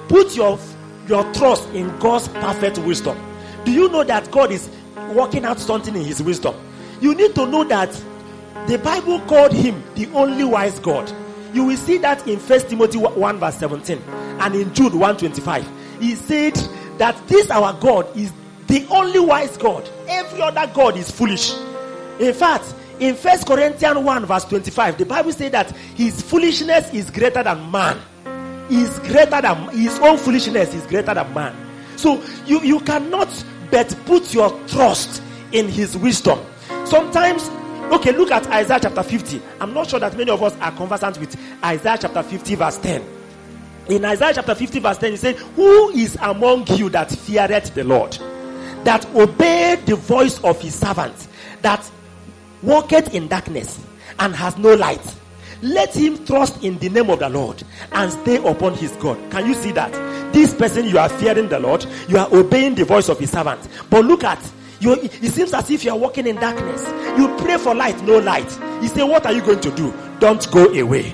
Put your your trust in God's perfect wisdom. Do you know that God is working out something in his wisdom? You need to know that the Bible called him the only wise God. You will see that in First Timothy 1 verse 17 and in Jude 125. He said that this our God is the only wise God. Every other God is foolish. In fact, in First Corinthians 1, verse 25, the Bible says that his foolishness is greater than man. Is greater than his own foolishness is greater than man. So you, you cannot but put your trust in his wisdom. Sometimes, okay, look at Isaiah chapter 50. I'm not sure that many of us are conversant with Isaiah chapter 50, verse 10. In Isaiah chapter 50, verse 10, he said, Who is among you that feareth the Lord? That obeyed the voice of his servant, that walketh in darkness and has no light. Let him trust in the name of the Lord and stay upon his God. Can you see that? This person, you are fearing the Lord, you are obeying the voice of his servant. But look at you, it seems as if you are walking in darkness. You pray for light, no light. He said, What are you going to do? Don't go away.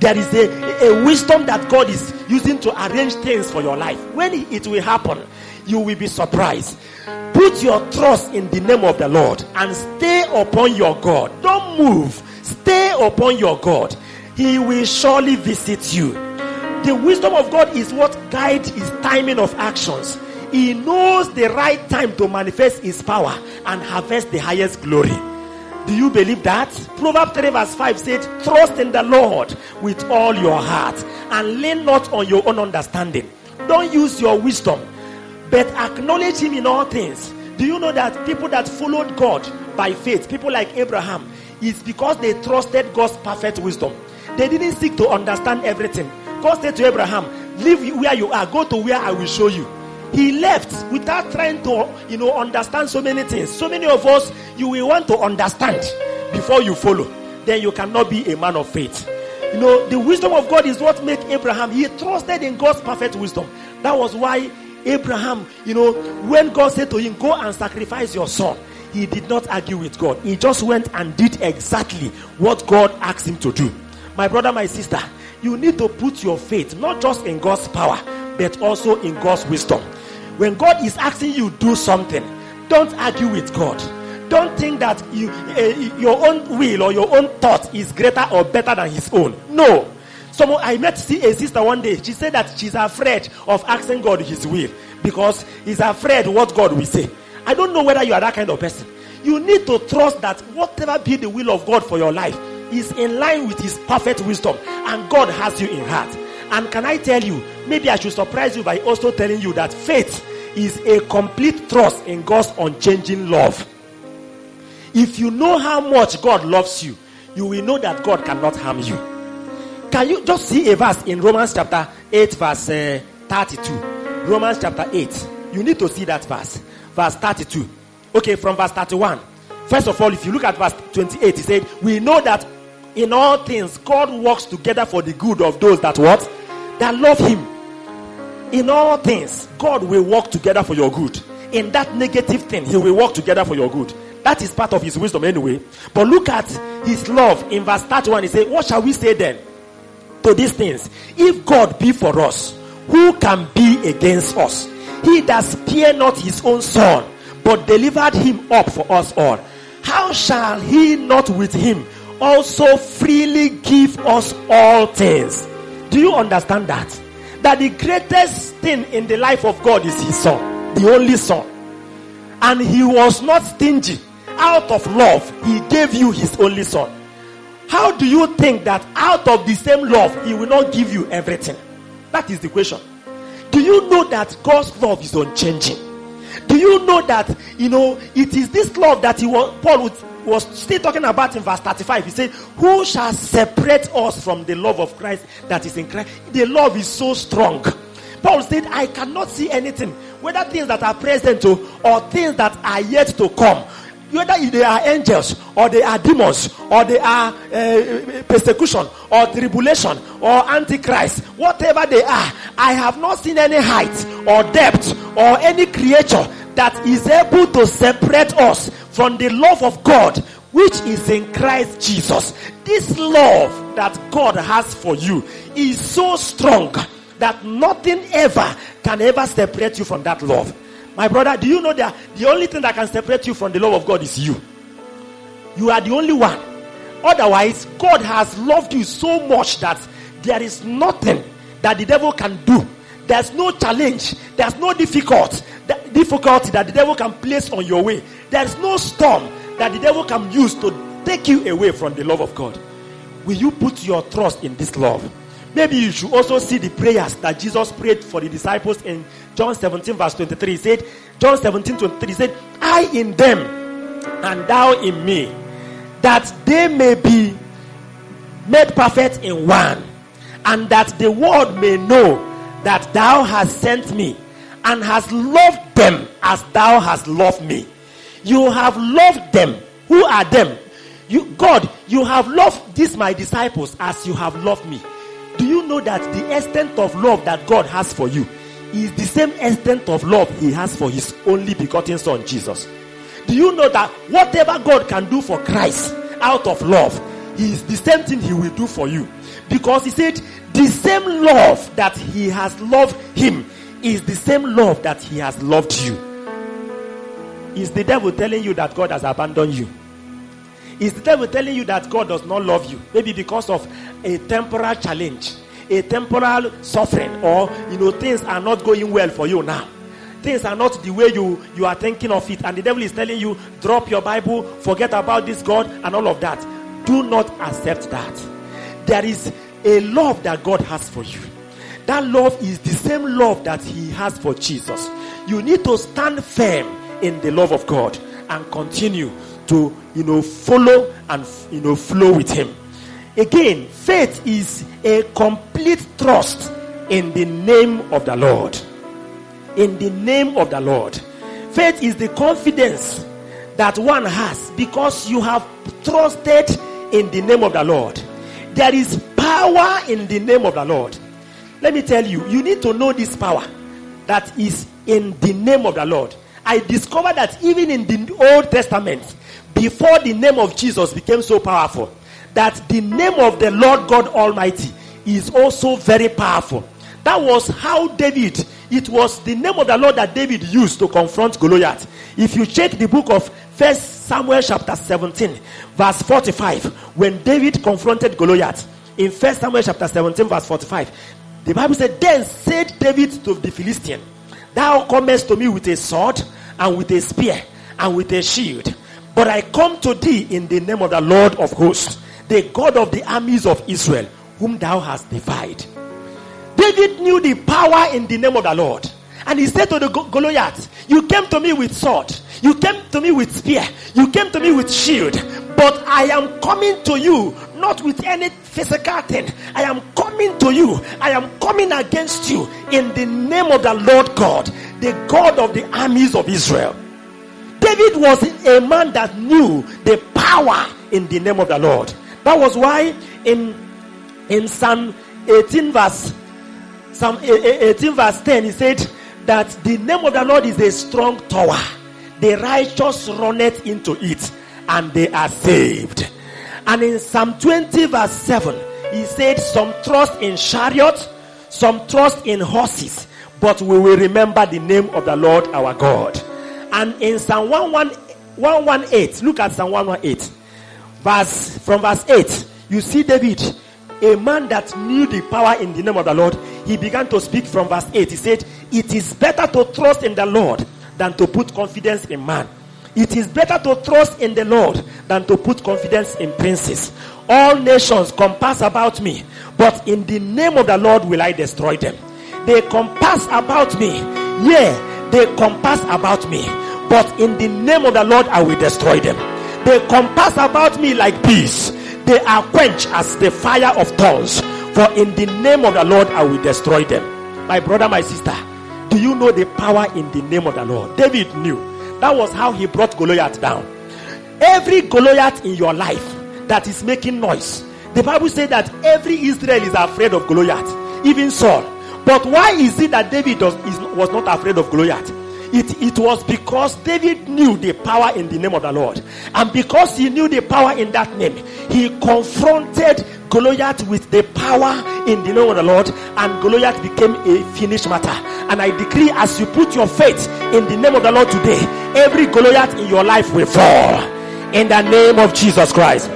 There is a, a wisdom that God is using to arrange things for your life. When it will happen, you will be surprised. Put your trust in the name of the Lord and stay upon your God. Don't move. Stay upon your God. He will surely visit you. The wisdom of God is what guides his timing of actions. He knows the right time to manifest his power and harvest the highest glory. Do you believe that? Proverbs 3 verse 5 said, Trust in the Lord with all your heart and lean not on your own understanding. Don't use your wisdom, but acknowledge him in all things. Do you know that people that followed God by faith, people like Abraham, is because they trusted God's perfect wisdom. They didn't seek to understand everything. God said to Abraham, Leave where you are, go to where I will show you. He left without trying to, you know, understand so many things. So many of us, you will want to understand before you follow. Then you cannot be a man of faith. You know, the wisdom of God is what made Abraham. He trusted in God's perfect wisdom. That was why Abraham, you know, when God said to him, Go and sacrifice your son, he did not argue with God. He just went and did exactly what God asked him to do. My brother, my sister, you need to put your faith not just in God's power, but also in God's wisdom. When God is asking you to do something, don't argue with God. Don't think that you, uh, your own will or your own thought is greater or better than His own. No. Someone I met a sister one day. She said that she's afraid of asking God His will because He's afraid what God will say. I don't know whether you are that kind of person. You need to trust that whatever be the will of God for your life is in line with His perfect wisdom, and God has you in heart. And can I tell you, maybe I should surprise you by also telling you that faith is a complete trust in God's unchanging love. If you know how much God loves you, you will know that God cannot harm you. Can you just see a verse in Romans chapter 8, verse uh, 32? Romans chapter 8. You need to see that verse. Verse 32. Okay, from verse 31. First of all, if you look at verse 28, he said, We know that in all things God works together for the good of those that what? that love him. In all things, God will work together for your good. In that negative thing, he will work together for your good. That is part of his wisdom anyway. But look at his love in verse 31. He said, What shall we say then to these things? If God be for us, who can be against us? He that spared not his own son, but delivered him up for us all. How shall he not with him also freely give us all things? Do you understand that? That the greatest thing in the life of God is his son, the only son. And he was not stingy. Out of love, he gave you his only son. How do you think that out of the same love, he will not give you everything? That is the question. Do you know that God's love is unchanging? Do you know that, you know, it is this love that he was, Paul would was still talking about in verse 35. He said, Who shall separate us from the love of Christ that is in Christ? The love is so strong. Paul said, I cannot see anything, whether things that are present to or things that are yet to come. Whether they are angels or they are demons or they are uh, persecution or tribulation or antichrist, whatever they are, I have not seen any height or depth or any creature that is able to separate us from the love of God which is in Christ Jesus. This love that God has for you is so strong that nothing ever can ever separate you from that love. My brother, do you know that the only thing that can separate you from the love of God is you? You are the only one. Otherwise, God has loved you so much that there is nothing that the devil can do there's no challenge. There's no difficult, difficulty that the devil can place on your way. There's no storm that the devil can use to take you away from the love of God. Will you put your trust in this love? Maybe you should also see the prayers that Jesus prayed for the disciples in John 17, verse 23. He said, John 17, 23 said, I in them and thou in me, that they may be made perfect in one, and that the world may know that thou hast sent me and hast loved them as thou hast loved me. You have loved them. Who are them? You, God, You have loved these my disciples as you have loved me. Do you know that the extent of love that God has for you is the same extent of love he has for his only begotten son Jesus? Do you know that whatever God can do for Christ out of love is the same thing he will do for you? Because he said the same love that he has loved him is the same love that he has loved you. Is the devil telling you that God has abandoned you? Is the devil telling you that God does not love you? Maybe because of a temporal challenge, a temporal suffering, or you know, things are not going well for you now. Things are not the way you, you are thinking of it, and the devil is telling you, drop your Bible, forget about this God, and all of that. Do not accept that. There is a love that God has for you. That love is the same love that He has for Jesus. You need to stand firm in the love of God and continue to you know follow and you know flow with him again faith is a complete trust in the name of the lord. In the name of the lord. Faith is the confidence that one has because you have trusted in the name of the lord. There is power in the name of the lord. Let me tell you you need to know this power that is in the name of the lord. I discovered that even in the old testament before the name of Jesus became so powerful, that the name of the Lord God Almighty is also very powerful. That was how David, it was the name of the Lord that David used to confront Goliath. If you check the book of First Samuel chapter 17, verse 45, when David confronted Goliath, in First Samuel chapter 17, verse 45, the Bible said, Then said David to the Philistine, Thou comest to me with a sword and with a spear and with a shield but I come to thee in the name of the Lord of hosts, the God of the armies of Israel, whom thou hast defied. David knew the power in the name of the Lord. And he said to the Goliath, You came to me with sword, you came to me with spear, you came to me with shield, but I am coming to you not with any physical thing. I am coming to you, I am coming against you in the name of the Lord God, the God of the armies of Israel. David was a man that knew the power in the name of the Lord. That was why in in Psalm 18 verse Psalm 18 verse 10 he said that the name of the Lord is a strong tower. The righteous runneth into it and they are saved. And in Psalm 20 verse 7 he said some trust in chariots, some trust in horses, but we will remember the name of the Lord our God. And in Psalm 118, look at Psalm 118, verse from verse 8, you see David, a man that knew the power in the name of the Lord, he began to speak from verse 8. He said, It is better to trust in the Lord than to put confidence in man. It is better to trust in the Lord than to put confidence in princes. All nations compass about me, but in the name of the Lord will I destroy them. They compass about me, yeah, they compass about me, but in the name of the Lord I will destroy them. They compass about me like bees. They are quenched as the fire of thorns. For in the name of the Lord I will destroy them. My brother, my sister, do you know the power in the name of the Lord? David knew. That was how he brought Goliath down. Every Goliath in your life that is making noise. The Bible says that every Israel is afraid of Goliath, even Saul. But why is it that David does, is, was not afraid of Goliath? It, it was because David knew the power in the name of the Lord. And because he knew the power in that name, he confronted Goliath with the power in the name of the Lord, and Goliath became a finished matter. And I decree, as you put your faith in the name of the Lord today, every Goliath in your life will fall in the name of Jesus Christ.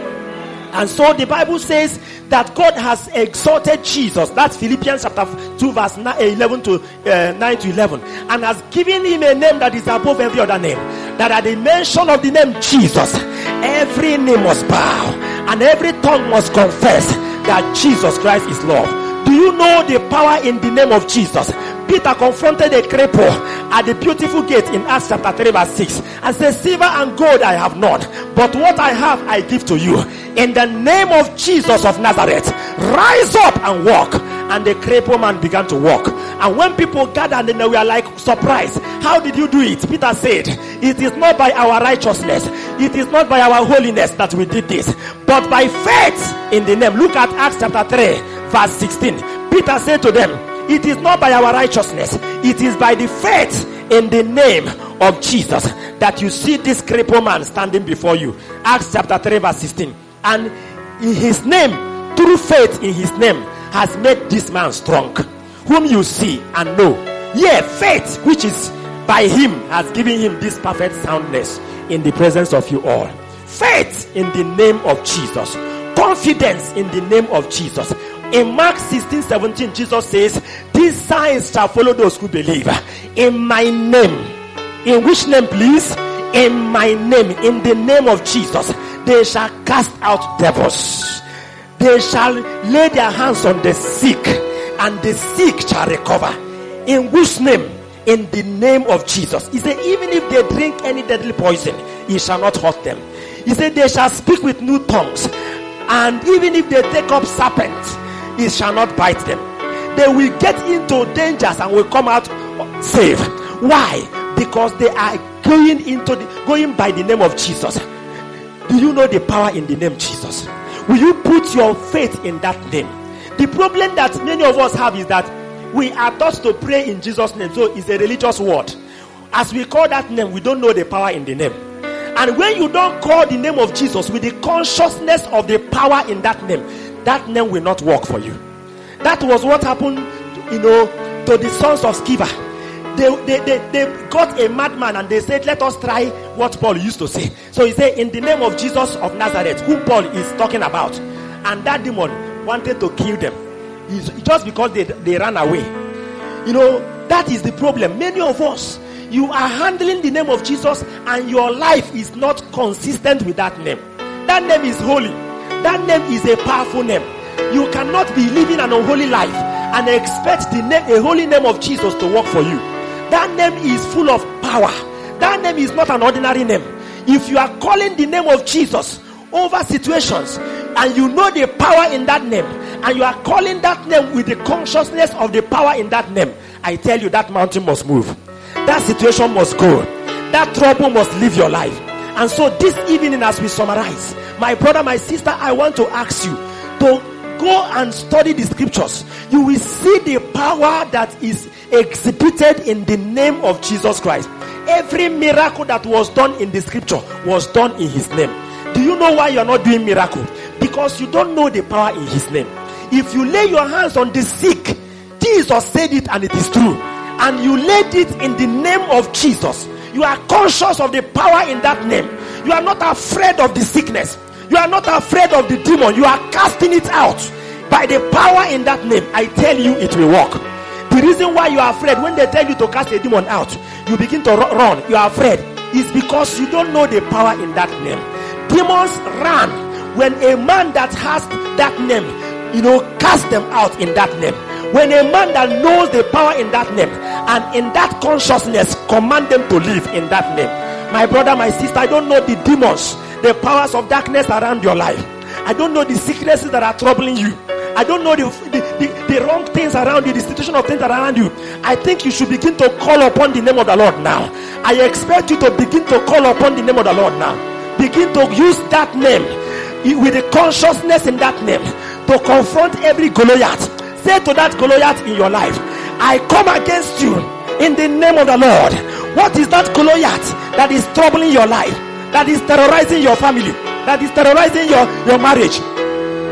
And so the Bible says that God has exalted Jesus. That's Philippians chapter 2, verse 11 to uh, 9 to 11. And has given him a name that is above every other name. That at the mention of the name Jesus, every knee must bow and every tongue must confess that Jesus Christ is Lord. You know the power in the name of Jesus? Peter confronted a cripple at the beautiful gate in Acts chapter 3, verse 6 and said, Silver and gold I have not, but what I have I give to you. In the name of Jesus of Nazareth, rise up and walk. And the crippled man began to walk. And when people gathered and they were like surprised, how did you do it? Peter said, It is not by our righteousness, it is not by our holiness that we did this, but by faith in the name. Look at Acts chapter 3, verse 16. Peter said to them, It is not by our righteousness, it is by the faith in the name of Jesus that you see this crippled man standing before you. Acts chapter 3, verse 16. And in his name, through faith in his name, has made this man strong whom you see and know. Yeah, faith, which is by him, has given him this perfect soundness in the presence of you all. Faith in the name of Jesus. Confidence in the name of Jesus. In Mark 16 17, Jesus says, These signs shall follow those who believe. In my name. In which name, please? In my name. In the name of Jesus. They shall cast out devils. They shall lay their hands on the sick and the sick shall recover. In whose name? In the name of Jesus. He said, even if they drink any deadly poison, it shall not hurt them. He said, they shall speak with new tongues. And even if they take up serpents, it shall not bite them. They will get into dangers and will come out safe. Why? Because they are going into the, going by the name of Jesus. Do you know the power in the name Jesus? Will you put your faith in that name? The problem that many of us have is that we are taught to pray in Jesus' name. So it's a religious word. As we call that name, we don't know the power in the name. And when you don't call the name of Jesus with the consciousness of the power in that name, that name will not work for you. That was what happened, you know, to the sons of Sceva. They, they, they, they got a madman and they said, Let us try what Paul used to say. So he said, In the name of Jesus of Nazareth, who Paul is talking about. And that demon wanted to kill them. It's just because they, they ran away. You know, that is the problem. Many of us, you are handling the name of Jesus and your life is not consistent with that name. That name is holy. That name is a powerful name. You cannot be living an unholy life and expect the name, a holy name of Jesus to work for you. That name is full of power. That name is not an ordinary name. If you are calling the name of Jesus over situations and you know the power in that name and you are calling that name with the consciousness of the power in that name, I tell you that mountain must move. That situation must go. That trouble must leave your life. And so this evening, as we summarize, my brother, my sister, I want to ask you to go and study the scriptures. You will see the power that is exhibited in the name of Jesus Christ. Every miracle that was done in the scripture was done in his name. Do you know why you're not doing miracle? Because you don't know the power in his name. If you lay your hands on the sick, Jesus said it and it is true. And you laid it in the name of Jesus. You are conscious of the power in that name. You are not afraid of the sickness. You are not afraid of the demon. You are casting it out by the power in that name. I tell you, it will work. The reason why you are afraid when they tell you to cast a demon out, you begin to run. You are afraid. Is because you don't know the power in that name. Demons ran when a man that has that name, you know, cast them out in that name. When a man that knows the power in that name and in that consciousness command them to live in that name. My brother, my sister, I don't know the demons, the powers of darkness around your life. I don't know the sicknesses that are troubling you. I don't know the, the, the, the, wrong things around you, the situation of things around you. I think you should begin to call upon the name of the Lord now. I expect you to begin to call upon the name of the Lord now. Begin to use that name with the consciousness in that name to confront every Goliath. Say to that Goliath in your life, I come against you in the name of the Lord. What is that Goliath that is troubling your life? That is terrorizing your family? That is terrorizing your, your marriage?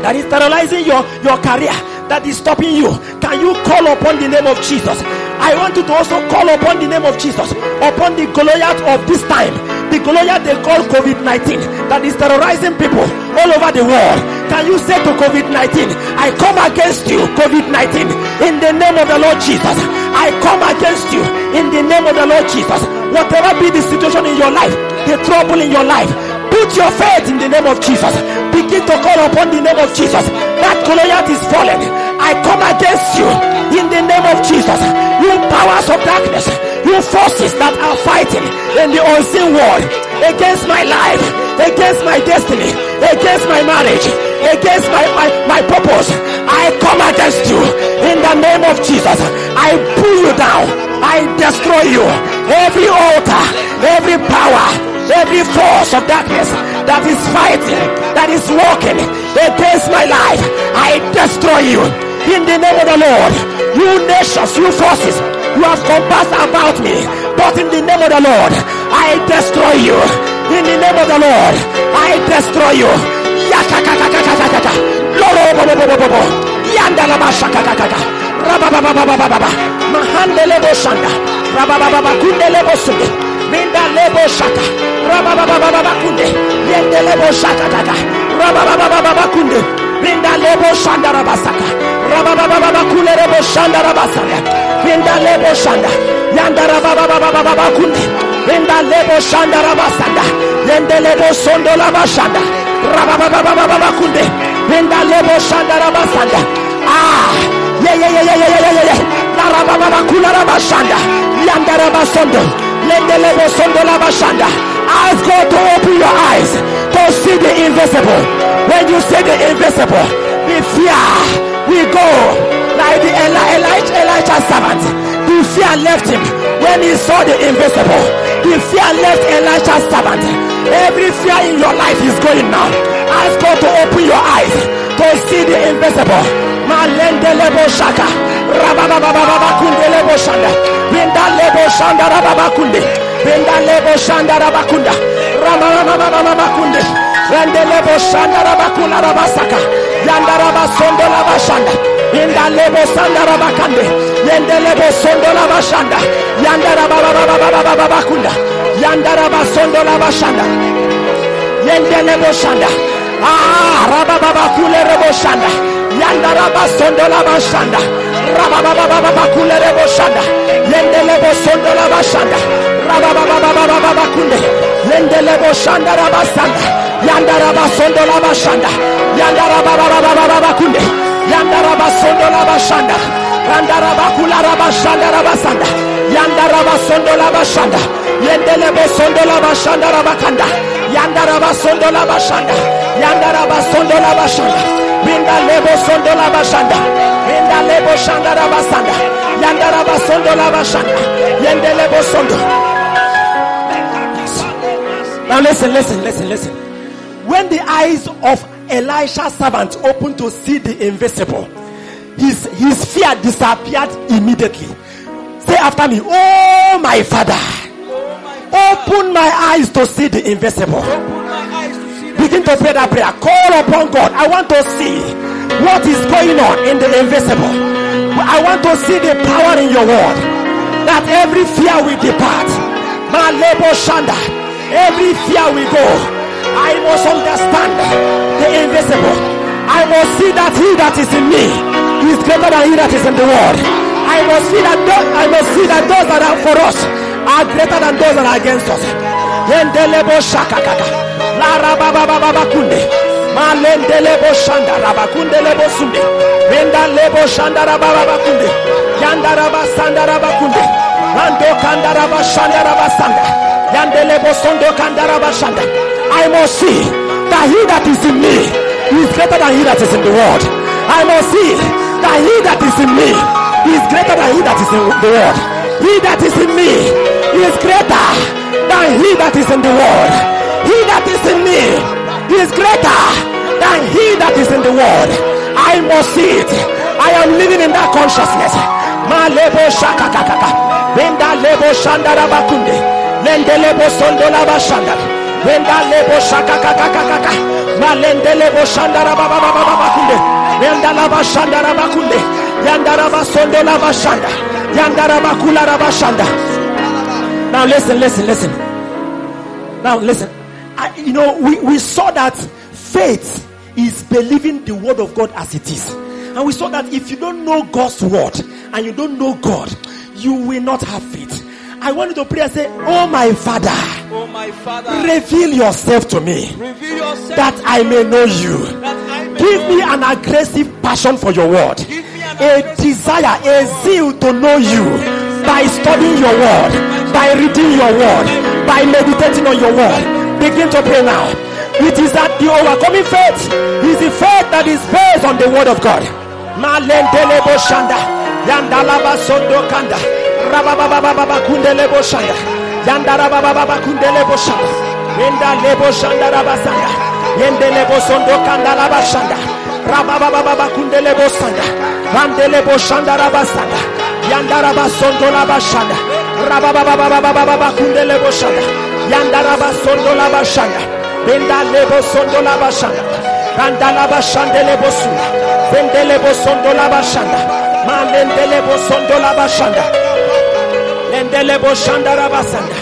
that is terrorizing your, your career, that is stopping you, can you call upon the name of Jesus? I want you to also call upon the name of Jesus, upon the Goliath of this time, the Goliath they call COVID 19 that is terrorizing people all over the world. Can you say to COVID 19, I come against you, COVID 19, in the name of the Lord Jesus? I come against you in the name of the Lord Jesus. Whatever be the situation in your life, the trouble in your life, Put your faith in the name of Jesus. Begin to call upon the name of Jesus. That Goliath is fallen. I come against you in the name of Jesus. You powers of darkness, you forces that are fighting in the unseen world. against my life, against my destiny, against my marriage, against my, my, my purpose. I come against you in the name of Jesus. I pull you down. I destroy you. Every altar, every power, every force of darkness that is fighting, that is working against my life, I destroy you in the name of the Lord. You nations, you forces, you have compassed about me, but in the name of the Lord, I destroy you. In the name of the Lord, I destroy you. Mahandele boshanda, rabababa kundele bosunde, minda lebo shaka, rabababa kunde, yendele boshaka kaka, rabababa kunde, minda lebo shanda rabasaka, rabababa kule lebo shanda rabasaka, minda lebo shanda, yanda rabababa kunde, minda lebo shanda rabasanda, yendele bo sondo labashanda, rabababa kunde, minda lebo shanda rabasanda, ah. Yeah, yeah, yeah, yeah, yeah, yeah, yeah, yeah. La rababa kula rabashanda. Yanda rabasondo. Lende lebo sondo labashanda. Ask God to open your eyes see the invisible. When you see the invisible, the fear will go like the Eli- Elijah, Elijah servant. The fear left him when he saw the invisible. The fear left Elijah's servant. Every fear in your life is going now. Ask God to open your eyes to see the invisible. Malende lebo shaka. Rabababababa kunde lebo shanda. Rababakunde. Binda shanda rabakunda. Rabababababa kunde. Rende lebo shanda rabakula rabasaka. Yanda rabasondo labashanda. Binda lebo shanda rabakande. Yende lebo sondo labashanda. Yanda rabababababa kunda. Yanda rabasondo labashanda. Yende lebo shanda. Ah, rabababa kule rebo shanda. Yanda raba sondo laba shanda. Rabababababa kule rebo shanda. Yende lebo sondo laba shanda. Rabababababa kunde. Yende lebo shanda raba sanda. Yanda raba sondo laba shanda. Yanda rabababababa kunde. Yanda raba sondo laba shanda. Randa raba kula raba shanda raba sanda. Yanda raba sondo laba shanda. Yende lebo sondo laba shanda raba kanda. Yanda raba sondo laba shanda. Yanda raba sondo laba shanda. Binda lebo sondo laba shanda. Binda lebo shanda raba sanda. Yanda raba sondo laba shanda. Yende lebo sondo. Now listen, listen, listen, listen. When the eyes of Elisha's servant opened to see the invisible, his, his fear disappeared immediately. Say after me, Oh my father, open my eyes to see the invisible. Begin to pray that prayer. Call upon God. I want to see what is going on in the invisible. I want to see the power in your word. That every fear will depart. Malebo Shanda. Every fear we go. I must understand the invisible. I must see that he that is in me is greater than he that is in the world. I must see that those, I must see that those that are for us are greater than those that are against us. Yendelebo shakakaka. La rabababa kunde. Malendelebo shanda rabakundelebo sunde. Venda lebo shanda rababa kunde. Yanda I must see that he that is in me is greater than he that is in the world. I must see that he that is in me is greater than he that is in the world. He that is in me is greater than he that is in the world. He that is in me is greater than he that is in the world. I must see it. I am living in that consciousness. Malebo shakakakaka. Venda lebo shandara bakunde. Lende lebo sondo laba shandara. Venda lebo shakakakakaka. Malende lebo shandara baba baba baba kunde. Venda laba shandara bakunde. Yandara basondo laba shanda. Yandara bakula laba shanda. Now listen, listen, listen. Now listen. I, you know, we, we saw that faith is believing the word of God as it is. And we saw that if you don't know God's word and you don't know God, you will not have faith. I want you to pray and say, Oh my Father, Oh my Father, reveal yourself to me reveal yourself that I may know you. may Give know me an aggressive passion for your word, Give me an a desire, a zeal to know you by studying your word, by reading your word, by meditating on your word. Begin to pray now. It is that the overcoming faith is the faith that is based on the word of God. Malendelebo shanda. Yandalaba sondo kanda. Rabababababa kundelebo shanda. Yandarabababa kundelebo shanda. Yenda lebo shanda rabasanda. Yendelebo sondo kanda rabashanda. Rababababa kundelebo sanda. Randelebo shanda rabasanda. Yandaraba sondo rabashanda. Rabababababa kundelebo shanda. Yandaraba sondo rabashanda. Benda lebo sondo labashanda. Kanda labashande lebo sunda. Bende lebo sondo labashanda. Malende lebo sondo labashanda. Lende lebo shanda rabasanda.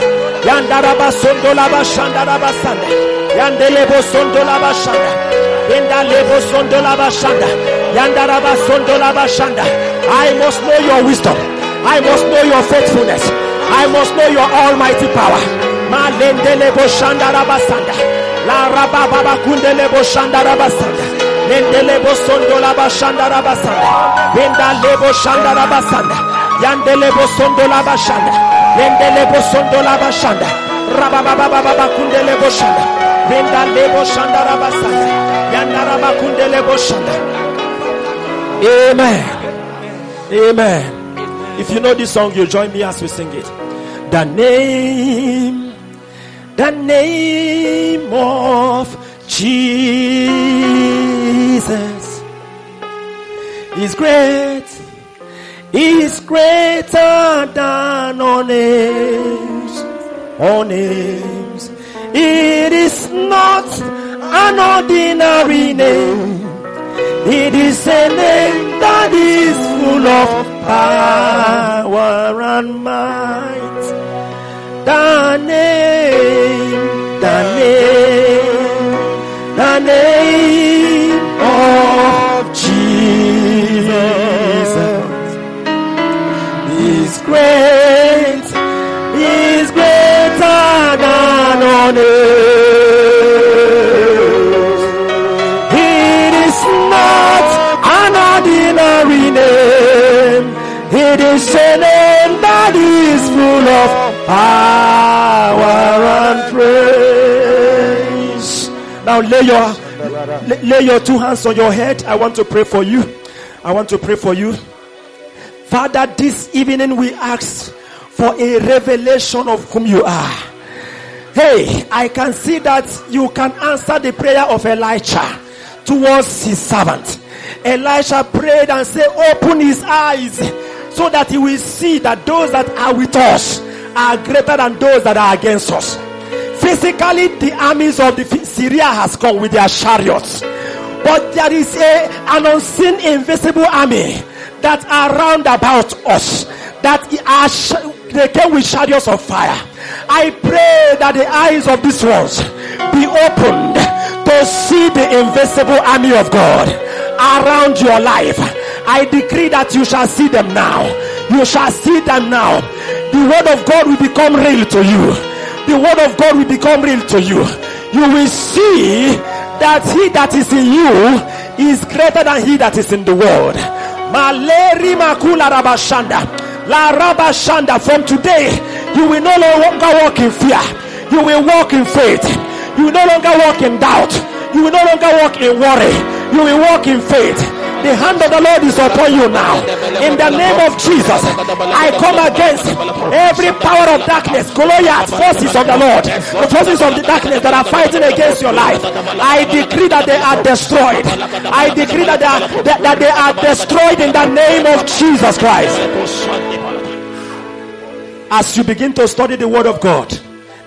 Yanda rabasondo labashanda rabasanda. Yande lebo sondo labashanda. Benda lebo sondo labashanda. Yanda rabasondo labashanda. I must know your wisdom. I must know your faithfulness. I must know your almighty power. Malende lebo shanda rabasanda. La rababa kundele boshanda rabasanda. Lendele bosondo la bashanda rabasanda. Benda lebo shanda rabasanda. Yandele bosondo la bashanda. Lendele bosondo la bashanda. Rababa kundele boshanda. Benda lebo shanda rabasanda. Yanda rabakundele boshanda. Amen. Amen. If you know this song, you join me as we sing it. The name the name of Jesus is great, is greater than all names, all names. It is not an ordinary name. It is a name that is full of power and might. The name, the name, name of Jesus is great, is greater than all names. It is not an ordinary name. It is a name that is full of power and praise. Now lay your lay, lay your two hands on your head. I want to pray for you. I want to pray for you. Father, this evening we ask for a revelation of whom you are. Hey, I can see that you can answer the prayer of Elijah towards his servant. Elisha prayed and said, Open his eyes so that he will see that those that are with us are greater than those that are against us. Physically, the armies of the Syria has come with their chariots, but there is a an unseen, invisible army that are round about us. That are they came with chariots of fire. I pray that the eyes of these ones be opened to see the invisible army of God around your life. I decree that you shall see them now. You shall see them now. The word of God will become real to you. The word of God will become real to you. You will see that he that is in you is greater than he that is in the world. Maleri makula rabashanda. La rabashanda. From today, you will no longer walk in fear. You will walk in faith. You will no longer walk in doubt. You will no longer walk in worry. You will walk in faith. The hand of the Lord is upon you now. In the name of Jesus, I come against every power of darkness, Goliath, forces of the Lord, the forces of the darkness that are fighting against your life. I decree that they are destroyed. I decree that they are, that, that they are destroyed in the name of Jesus Christ. As you begin to study the Word of God,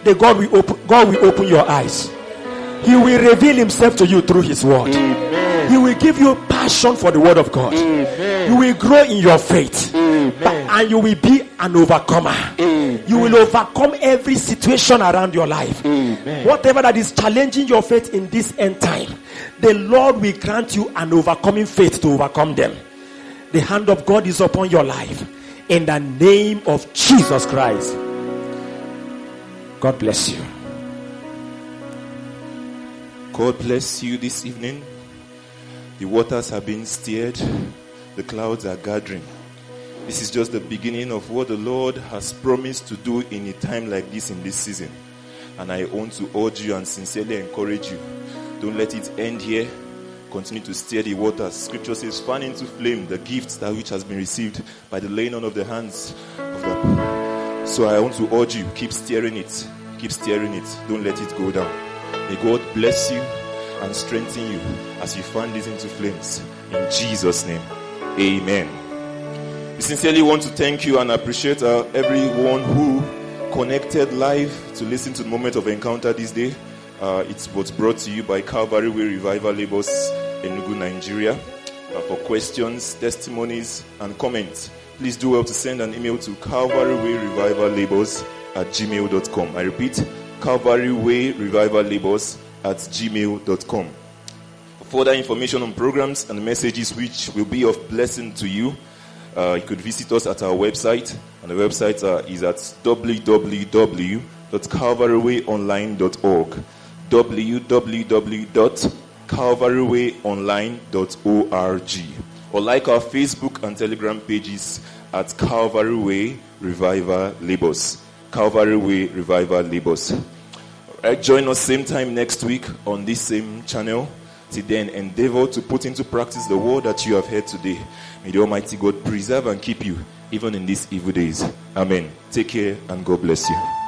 the God will open, God will open your eyes. He will reveal Himself to you through His Word. He will give you passion for the Word of God. You will grow in your faith, But- and you will be an overcomer. You will overcome every situation around your life. Whatever that is challenging your faith in this end time, the Lord will grant you an overcoming faith to overcome them. The hand of God is upon your life in the name of Jesus Christ. God bless you. God bless you this evening. The waters are being stirred, the clouds are gathering. This is just the beginning of what the Lord has promised to do in a time like this in this season. And I want to urge you and sincerely encourage you. Don't let it end here. Continue to stir the waters. Scripture says, fan into flame the gifts that which has been received by the laying on of the hands of the. So I want to urge you, keep stirring it. Keep stirring it. Don't let it go down. May God bless you and strengthen you as you fan this into flames. In Jesus' name. Amen. We sincerely want to thank you and appreciate uh, everyone who connected live to listen to the moment of encounter this day. Uh, it was brought to you by Calvary Way Revival Labels Enugu, Nigeria. Uh, for questions, testimonies, and comments, please do well to send an email to Calvary Way Revival Labels at gmail.com. I repeat, Calvary Way Revival Labels at gmail.com. Further information on programs and messages which will be of blessing to you, uh, you could visit us at our website. And the website uh, is at www.calvarywayonline.org. www.calvarywayonline.org. Or like our Facebook and Telegram pages at Calvary Way Revival Labels. Calvary Way Revival Labels. Alright, join us same time next week on this same channel. Till then, endeavor to put into practice the word that you have heard today. May the Almighty God preserve and keep you even in these evil days. Amen. Take care and God bless you.